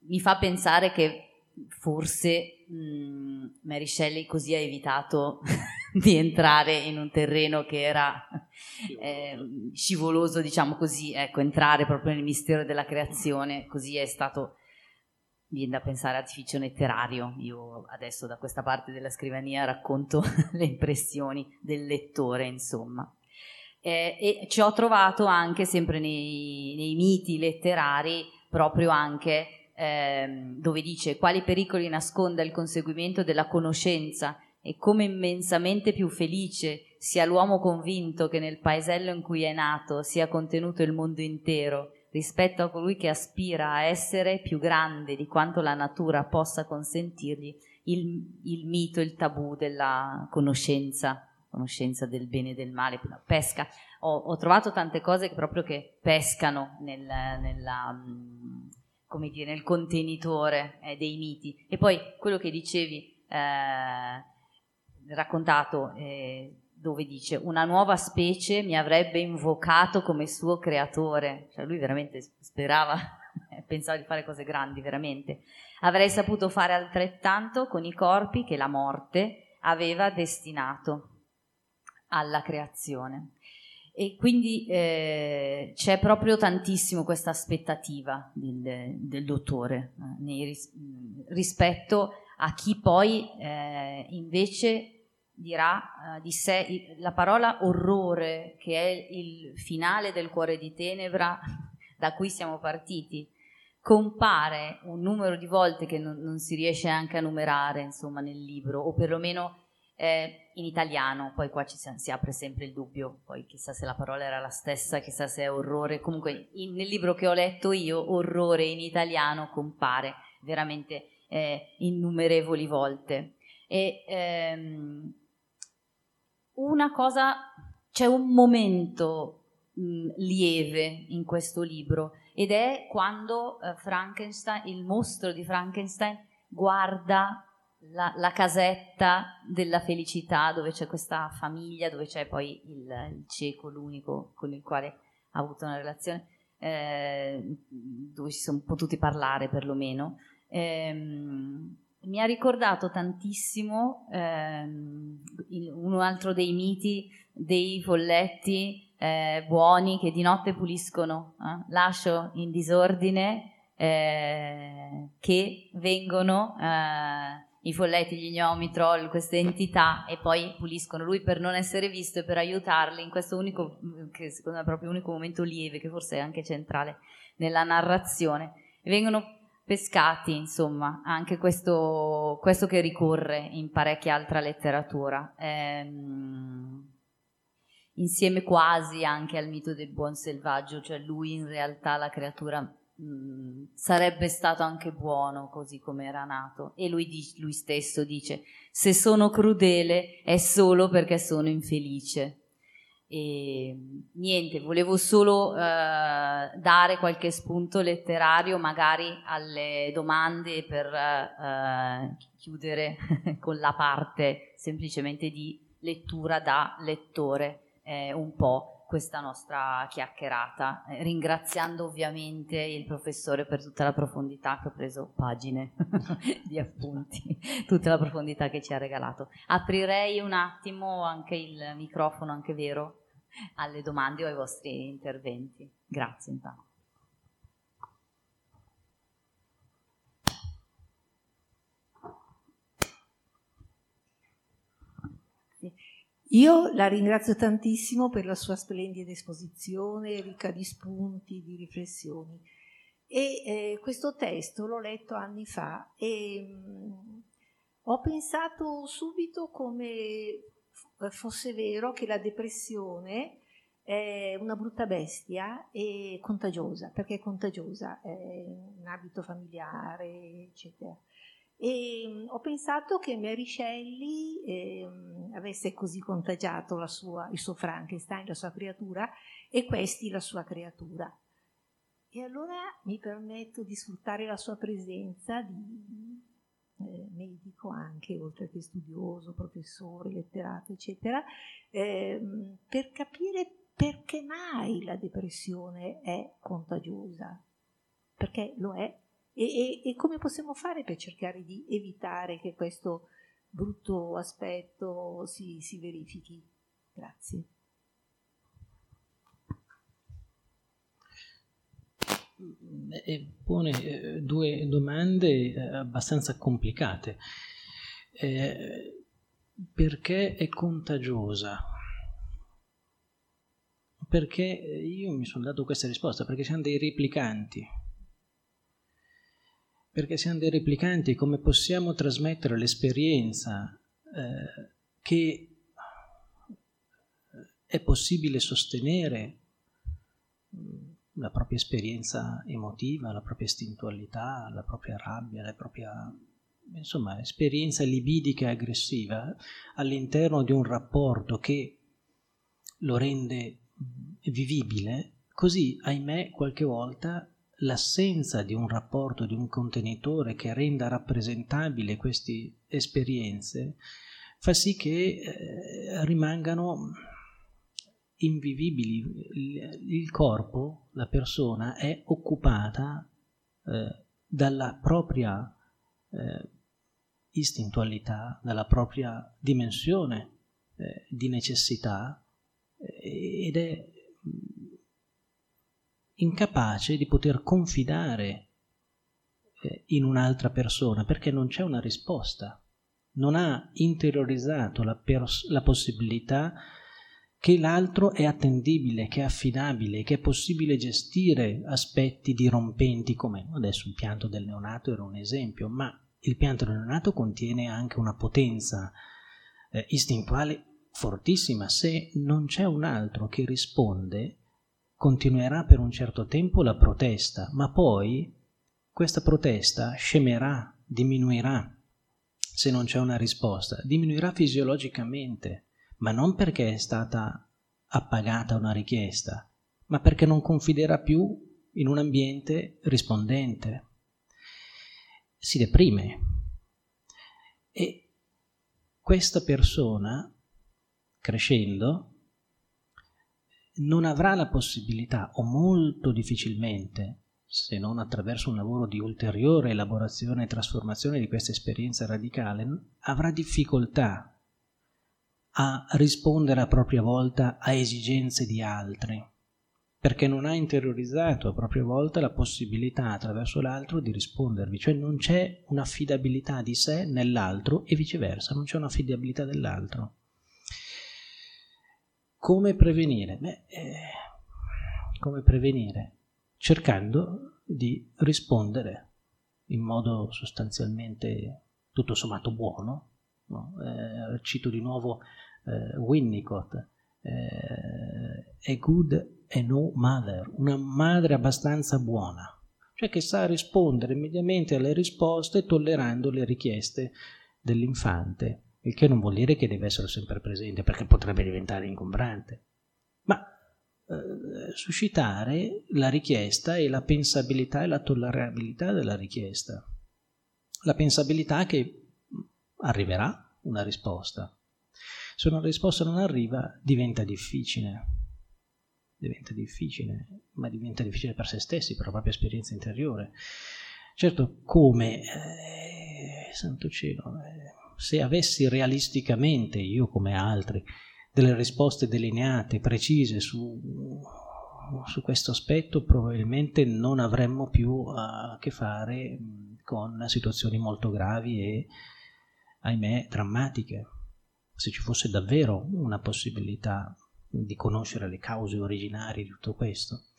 mi fa pensare che forse mh, mm, Mary Shelley così ha evitato di entrare in un terreno che era eh, scivoloso, diciamo così, ecco, entrare proprio nel mistero della creazione, così è stato, viene da pensare artificio letterario, io adesso da questa parte della scrivania racconto le impressioni del lettore, insomma. Eh, e ci ho trovato anche sempre nei, nei miti letterari proprio anche Ehm, dove dice quali pericoli nasconda il conseguimento della conoscenza e come immensamente più felice sia l'uomo convinto che nel paesello in cui è nato sia contenuto il mondo intero rispetto a colui che aspira a essere più grande di quanto la natura possa consentirgli, il, il mito, il tabù della conoscenza, conoscenza del bene e del male, pesca. Ho, ho trovato tante cose che proprio che pescano nel, nella, come dire, nel contenitore eh, dei miti. E poi quello che dicevi, eh, raccontato, eh, dove dice una nuova specie mi avrebbe invocato come suo creatore, cioè lui veramente sperava, pensava di fare cose grandi, veramente. Avrei saputo fare altrettanto con i corpi che la morte aveva destinato alla creazione. E quindi eh, c'è proprio tantissimo questa aspettativa del, del dottore eh, ris- rispetto a chi poi eh, invece dirà eh, di sé la parola orrore, che è il finale del cuore di tenebra da cui siamo partiti, compare un numero di volte che non, non si riesce anche a numerare insomma, nel libro, o perlomeno eh, in italiano, poi qua ci si, si, apre sempre il dubbio, poi chissà se la parola era la stessa, chissà se è orrore, comunque in, nel libro che ho letto io orrore in italiano compare veramente eh, innumerevoli volte. E ehm, una cosa, c'è un momento mh, lieve in questo libro ed è quando eh, Frankenstein, il mostro di Frankenstein, guarda la, la, casetta della felicità dove c'è questa famiglia, dove c'è poi il, il cieco, l'unico con il quale ha avuto una relazione, eh, dove si sono potuti parlare perlomeno. Eh, mi ha ricordato tantissimo ehm, un altro dei miti dei folletti eh, buoni che di notte puliscono, eh? lascio in disordine eh, che vengono eh, i folletti, gli gnomi, troll, queste entità e poi puliscono lui per non essere visto e per aiutarli in questo unico, che secondo me è proprio l'unico momento lieve, che forse è anche centrale nella narrazione. Vengono pescati, insomma, anche questo, questo che ricorre in parecchia altra letteratura. Ehm, insieme quasi anche al mito del buon selvaggio, cioè lui in realtà la creatura Mm, sarebbe stato anche buono così come era nato. E lui, lui, stesso dice: Se sono crudele è solo perché sono infelice. E niente, volevo solo uh, dare qualche spunto letterario, magari alle domande per uh, chiudere con la parte semplicemente di lettura da lettore eh, un po' questa nostra chiacchierata, eh, ringraziando ovviamente il professore per tutta la profondità che ho preso pagine di appunti, tutta la profondità che ci ha regalato. Aprirei un attimo anche il microfono, anche vero, alle domande o ai vostri interventi. Grazie intanto. Io la ringrazio tantissimo per la sua splendida esposizione, ricca di spunti, di riflessioni. E eh, questo testo l'ho letto anni fa e mh, mm, ho pensato subito come fosse vero che la depressione è una brutta bestia e contagiosa, perché è contagiosa, è un abito familiare, eccetera. E mm, ho pensato che Mary Shelley eh, avesse così contagiato sua, il suo Frankenstein, la sua creatura, e questi la sua creatura. E allora mi permetto di sfruttare la sua presenza di eh, medico anche, oltre che studioso, professore, letterato, eccetera, eh, per capire perché mai la depressione è contagiosa, perché lo è, e, e, e come possiamo fare per cercare di evitare che questo brutto aspetto si, si verifichi. Grazie. pone eh, due domande eh, abbastanza complicate. Eh, perché è contagiosa? Perché io mi sono dato questa risposta, perché siamo dei replicanti. Perché siamo dei replicanti, come possiamo trasmettere l'esperienza eh, che è possibile sostenere la propria esperienza emotiva, la propria istintualità, la propria rabbia, la propria insomma, esperienza libidica e aggressiva all'interno di un rapporto che lo rende vivibile, così ahimè qualche volta l'assenza di un rapporto, di un contenitore che renda rappresentabile queste esperienze fa sì che eh, rimangano invivibili. Il, corpo, la persona, è occupata eh, dalla propria eh, istintualità, dalla propria dimensione eh, di necessità eh, ed è incapace di poter confidare eh, in un'altra persona perché non c'è una risposta, non ha interiorizzato la, pers- la possibilità che l'altro è attendibile, che è affidabile, che è possibile gestire aspetti dirompenti come adesso il pianto del neonato era un esempio, ma il pianto del neonato contiene anche una potenza eh, istintuale fortissima. Se non c'è un altro che risponde, continuerà per un certo tempo la protesta, ma poi questa protesta scemerà, diminuirà se non c'è una risposta, diminuirà fisiologicamente ma non perché è stata appagata una richiesta, ma perché non confiderà più in un ambiente rispondente. Si deprime. E questa persona, crescendo, non avrà la possibilità, o molto difficilmente, se non attraverso un lavoro di ulteriore elaborazione e trasformazione di questa esperienza radicale, avrà difficoltà a rispondere a propria volta a esigenze di altri, perché non ha interiorizzato a propria volta la possibilità attraverso l'altro di rispondervi, cioè non c'è un'affidabilità di sé nell'altro e viceversa, non c'è un'affidabilità dell'altro. Come prevenire? Beh, eh, come prevenire? Cercando di rispondere in modo sostanzialmente tutto sommato buono. No? Eh, cito di nuovo eh, Winnicott, eh, a good and no mother, una madre abbastanza buona, cioè che sa rispondere immediatamente alle risposte tollerando le richieste dell'infante, il che non vuol dire che deve essere sempre presente perché potrebbe diventare ingombrante, ma eh, suscitare la richiesta e la pensabilità e la tollerabilità della richiesta, la pensabilità che arriverà una risposta, se una risposta non arriva, diventa difficile. Diventa difficile, ma diventa difficile per se stessi, per la propria esperienza interiore. Certo, come, eh, santo cielo, eh, se avessi realisticamente, io come altri, delle risposte delineate, precise su, su questo aspetto, probabilmente non avremmo più a che fare con situazioni molto gravi e, ahimè, drammatiche se ci fosse davvero una possibilità di conoscere le cause originarie di tutto questo.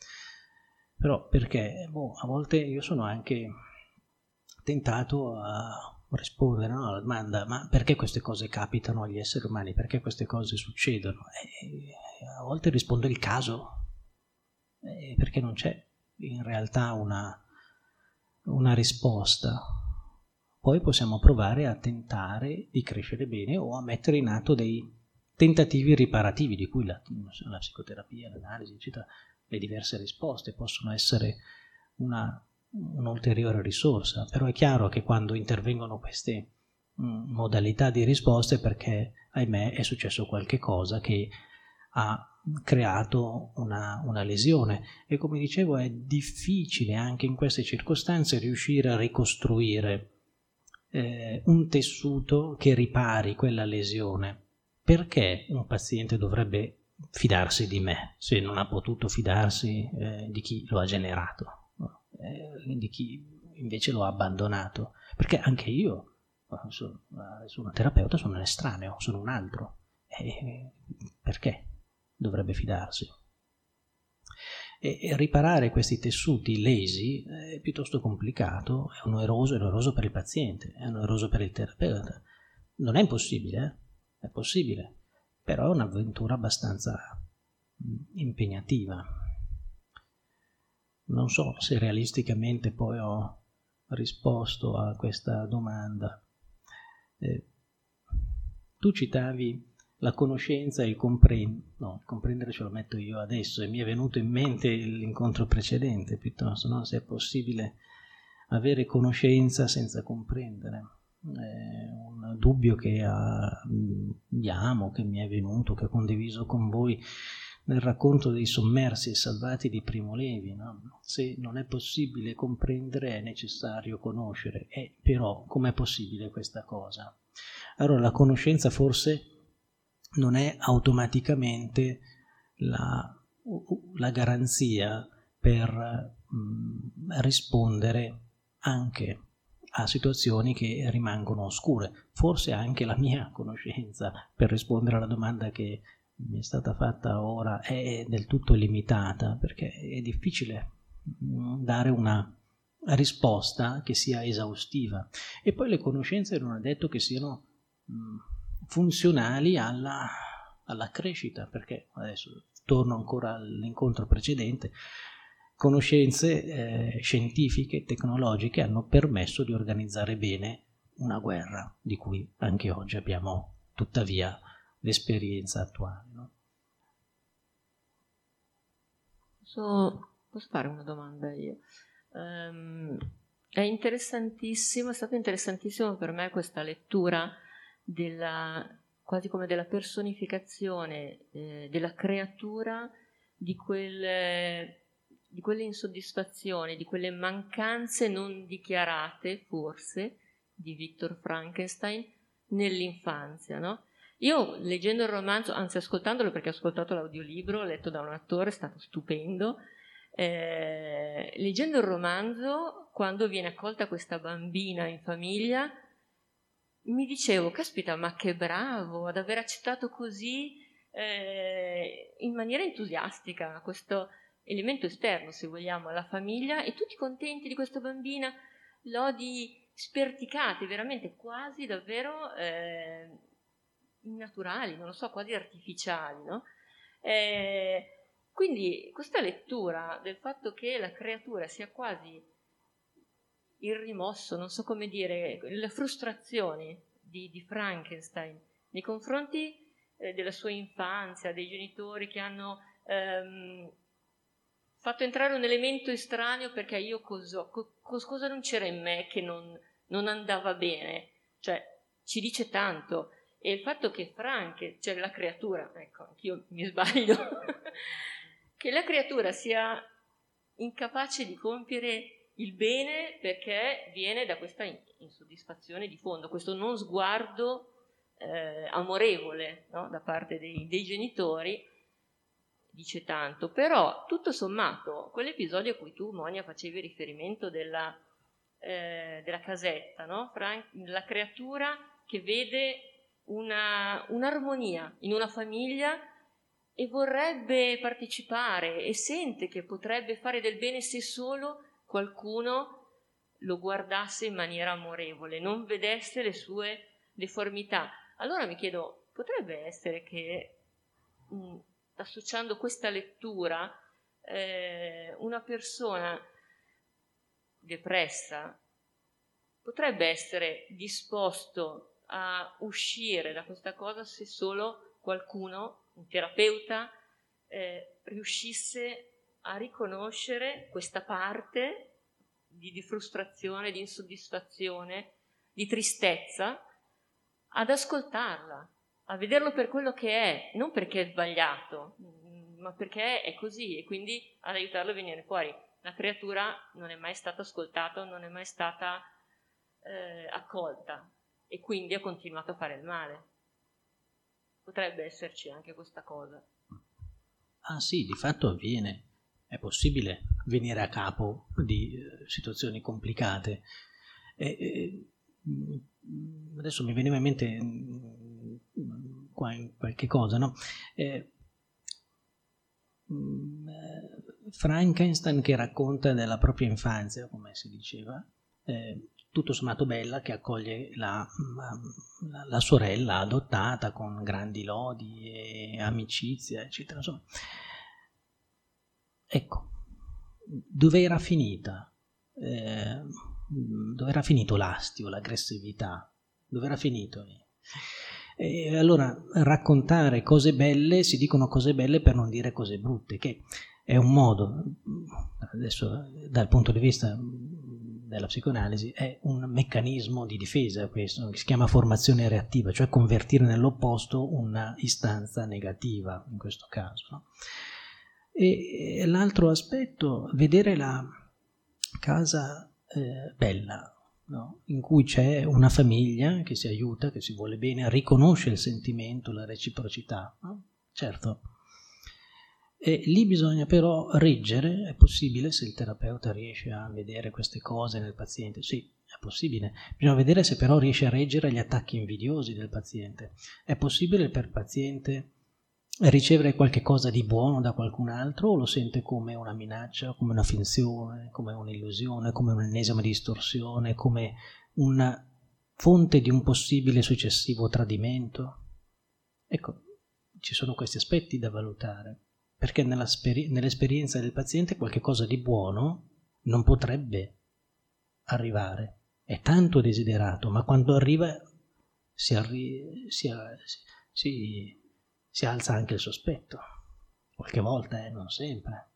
Però perché boh, a volte io sono anche tentato a rispondere no, alla domanda ma perché queste cose capitano agli esseri umani, perché queste cose succedono? E a volte risponde il caso, perché non c'è in realtà una, una risposta. Poi possiamo provare a tentare di crescere bene o a mettere in atto dei tentativi riparativi di cui la, la psicoterapia, l'analisi, eccetera, le diverse risposte possono essere una, un'ulteriore risorsa, però è chiaro che quando intervengono queste mm, modalità di risposte perché, ahimè, è successo qualche cosa che ha creato una, una, lesione e come dicevo è difficile anche in queste circostanze riuscire a ricostruire eh, un tessuto che ripari quella lesione. Perché un paziente dovrebbe fidarsi di me se non ha potuto fidarsi eh, di chi lo ha generato, eh, di chi invece lo ha abbandonato? Perché anche io sono, sono un terapeuta, sono un estraneo, sono un altro. perché? dovrebbe fidarsi. E riparare questi tessuti lesi è piuttosto complicato, è oneroso, è oneroso per il paziente, è oneroso per il terapeuta. Non è impossibile, eh? è possibile, però è un'avventura abbastanza impegnativa. Non so se realisticamente poi ho risposto a questa domanda. Eh, tu citavi la conoscenza e il comprendere, no, il comprendere ce lo metto io adesso e mi è venuto in mente l'incontro precedente piuttosto, no? se è possibile avere conoscenza senza comprendere. È un dubbio che abbiamo, che mi è venuto, che ho condiviso con voi nel racconto dei sommersi e salvati di Primo Levi. No? Se non è possibile comprendere è necessario conoscere. E però com'è possibile questa cosa? Allora la conoscenza forse non è automaticamente la, la garanzia per mh, mm, rispondere anche a situazioni che rimangono oscure. Forse anche la mia conoscenza per rispondere alla domanda che mi è stata fatta ora è del tutto limitata perché è difficile mm, dare una risposta che sia esaustiva e poi le conoscenze non è detto che siano mm, funzionali alla, alla crescita, perché adesso torno ancora all'incontro precedente, conoscenze eh, scientifiche, tecnologiche hanno permesso di organizzare bene una guerra, di cui anche oggi abbiamo tuttavia l'esperienza attuale. No? Posso, posso, fare una domanda io? Um, è interessantissimo, è stato interessantissimo per me questa lettura della, quasi come della personificazione eh, della creatura di quelle, di quelle insoddisfazioni, di quelle mancanze non dichiarate, forse, di Victor Frankenstein nell'infanzia, no? Io leggendo il romanzo, anzi ascoltandolo perché ho ascoltato l'audiolibro, letto da un attore, è stato stupendo, eh, leggendo il romanzo, quando viene accolta questa bambina in famiglia, mi dicevo, caspita, ma che bravo ad aver accettato così eh, in maniera entusiastica questo elemento esterno, se vogliamo, alla famiglia e tutti contenti di questa bambina, lodi sperticate, veramente quasi davvero eh, innaturali, non lo so, quasi artificiali, no? Eh, quindi questa lettura del fatto che la creatura sia quasi il rimosso, non so come dire, le frustrazioni di, di Frankenstein nei confronti eh, della sua infanzia, dei genitori che hanno ehm, fatto entrare un elemento estraneo perché io cosa, cosa non c'era in me che non, non andava bene, cioè ci dice tanto. E il fatto che Frank, cioè la creatura, ecco, anch'io mi sbaglio, che la creatura sia incapace di compiere il bene perché viene da questa insoddisfazione di fondo, questo non sguardo eh, amorevole no? da parte dei, dei, genitori, dice tanto. Però, tutto sommato, quell'episodio a cui tu, Monia, facevi riferimento della, eh, della casetta, no? Frank, la creatura che vede una, un'armonia in una famiglia e vorrebbe partecipare e sente che potrebbe fare del bene se solo qualcuno lo guardasse in maniera amorevole, non vedesse le sue deformità. Allora mi chiedo, potrebbe essere che mh, mm, associando questa lettura eh, una persona depressa potrebbe essere disposto a uscire da questa cosa se solo qualcuno, un terapeuta, eh, riuscisse a riconoscere questa parte di, di frustrazione, di insoddisfazione, di tristezza, ad ascoltarla, a vederlo per quello che è, non perché è sbagliato, ma perché è così e quindi ad aiutarlo a venire fuori. La creatura non è mai stata ascoltata, non è mai stata eh, accolta e quindi ha continuato a fare il male. Potrebbe esserci anche questa cosa. Ah sì, di fatto avviene. È possibile venire a capo di eh, situazioni complicate. E, e, mm, adesso mi veniva in mente mm, qualche cosa, no? Eh, mm, Frankenstein che racconta della propria infanzia, come si diceva, eh, tutto sommato bella, che accoglie la, la, la, sorella adottata con grandi lodi e amicizia, eccetera. Insomma. Ecco, dove era finita? Eh, dove era finito l'astio, l'aggressività? Dove era finito? E allora raccontare cose belle, si dicono cose belle per non dire cose brutte, che è un modo, adesso dal punto di vista della psicoanalisi è un meccanismo di difesa questo, che si chiama formazione reattiva, cioè convertire nell'opposto una istanza negativa in questo caso. No? E, l'altro aspetto, vedere la casa eh, bella, no? in cui c'è una famiglia che si aiuta, che si vuole bene, riconosce il sentimento, la reciprocità. No? Certo, e lì bisogna però reggere, è possibile se il terapeuta riesce a vedere queste cose nel paziente, sì, è possibile, bisogna vedere se però riesce a reggere gli attacchi invidiosi del paziente. È possibile per il paziente ricevere qualche cosa di buono da qualcun altro o lo sente come una minaccia, come una finzione, come un'illusione, come un'ennesima distorsione, come una fonte di un possibile successivo tradimento? Ecco, ci sono questi aspetti da valutare perché nell'esperienza del paziente qualche cosa di buono non potrebbe arrivare. È tanto desiderato, ma quando arriva si, arri- si, si, si alza anche il sospetto. Qualche volta, eh, non sempre.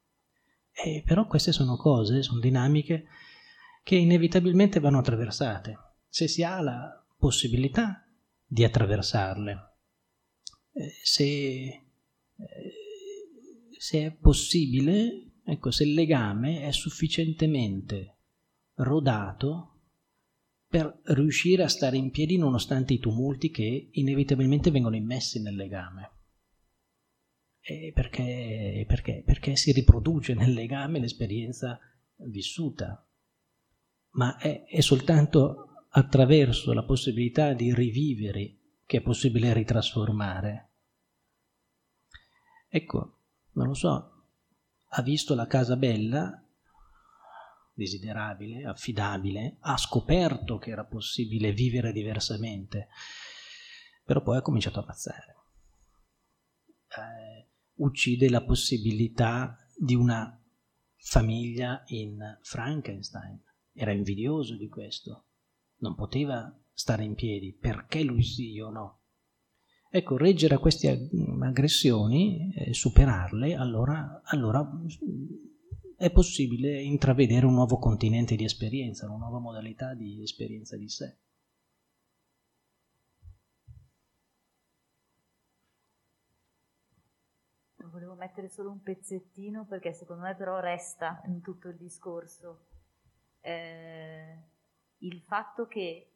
E però queste sono cose, sono dinamiche che inevitabilmente vanno attraversate, se si ha la possibilità di attraversarle. Eh, se eh, se è possibile, ecco, se il legame è sufficientemente rodato per riuscire a stare in piedi nonostante i tumulti che inevitabilmente vengono immessi nel legame. Perché, perché, perché si riproduce nel legame l'esperienza vissuta, ma è, è soltanto attraverso la possibilità di rivivere che è possibile ritrasformare. Ecco, non lo so, ha visto la casa bella, desiderabile, affidabile, ha scoperto che era possibile vivere diversamente, però poi ha cominciato a ammazzare. Eh, uccide la possibilità di una famiglia in Frankenstein. Era invidioso di questo. Non poteva stare in piedi. Perché lui sì, io no? Ecco, reggere a queste aggressioni, eh, superarle, allora, allora è possibile intravedere un nuovo continente di esperienza, una nuova modalità di esperienza di sé. Volevo mettere solo un pezzettino perché secondo me però resta in tutto il discorso eh, il fatto che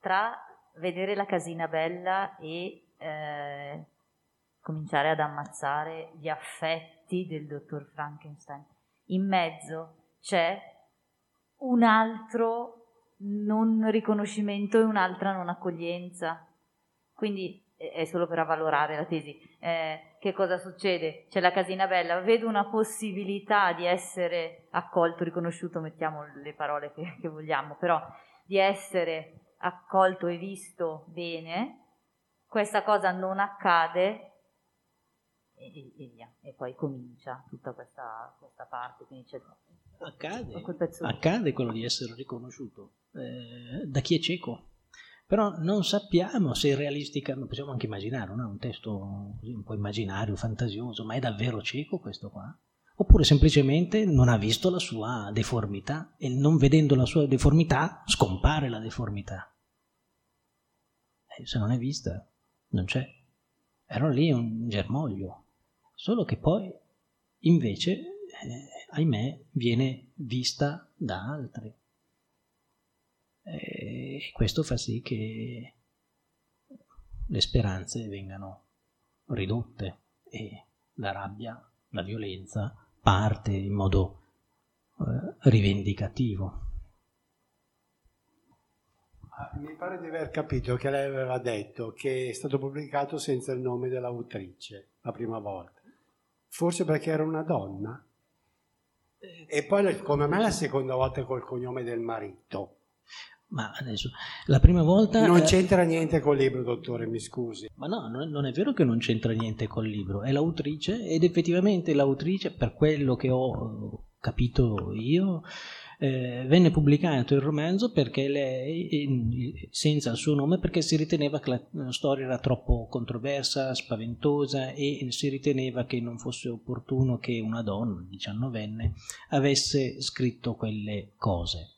tra vedere la casina bella e eh, cominciare ad ammazzare gli affetti del dottor Frankenstein. In mezzo c'è un altro non riconoscimento e un'altra non accoglienza. Quindi è solo per avvalorare la tesi. Eh, che cosa succede? C'è la casina bella, vedo una possibilità di essere accolto, riconosciuto, mettiamo le parole che, che vogliamo, però di essere accolto e visto bene, questa cosa non accade e, e via, e poi comincia tutta questa, questa parte. accade, accade quello di essere riconosciuto eh, da chi è cieco però non sappiamo se realisticamente, possiamo anche immaginare, no? un testo così un po' immaginario, fantasioso, ma è davvero cieco questo qua? Oppure semplicemente non ha visto la sua deformità e non vedendo la sua deformità scompare la deformità. E se non è vista, non c'è. Era lì un germoglio, solo che poi invece, eh, ahimè, viene vista da altri. E questo fa sì che le speranze vengano ridotte e la rabbia, la violenza parte in modo eh, rivendicativo. Mi pare di aver capito che lei aveva detto che è stato pubblicato senza il nome dell'autrice la prima volta. Forse perché era una donna. E poi come me la seconda volta col cognome del marito. Ma adesso, la prima volta... Non c'entra niente col libro, dottore, mi scusi. Ma no, non è vero che non c'entra niente col libro, è l'autrice ed effettivamente l'autrice, per quello che ho capito io, eh, venne pubblicato il romanzo perché lei, senza il suo nome, perché si riteneva che la storia era troppo controversa, spaventosa e si riteneva che non fosse opportuno che una donna, diciannovenne, avesse scritto quelle cose.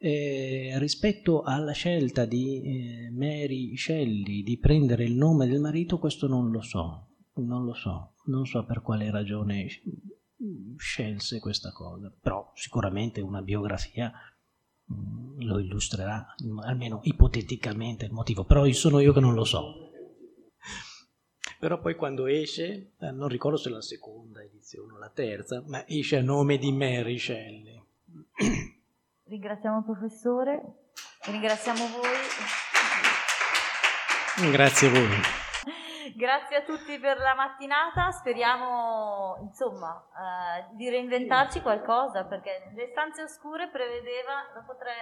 Eh, rispetto alla scelta di eh, Mary Shelley di prendere il nome del marito, questo non lo so, non lo so, non so per quale ragione scelse questa cosa, però sicuramente una biografia mm, lo illustrerà, almeno ipoteticamente il motivo, però sono io che non lo so. Però poi quando esce, eh, non ricordo se è la seconda edizione o la terza, ma esce a nome di Mary Shelley. Ringraziamo il professore ringraziamo voi. Grazie a voi. Grazie a tutti per la mattinata, speriamo insomma eh, di reinventarci qualcosa perché le stanze oscure prevedeva dopo tre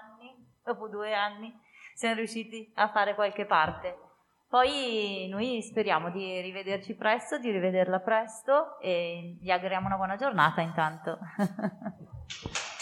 anni, dopo due anni, siamo riusciti a fare qualche parte. Poi noi speriamo di rivederci presto, di rivederla presto e vi auguriamo una buona giornata intanto.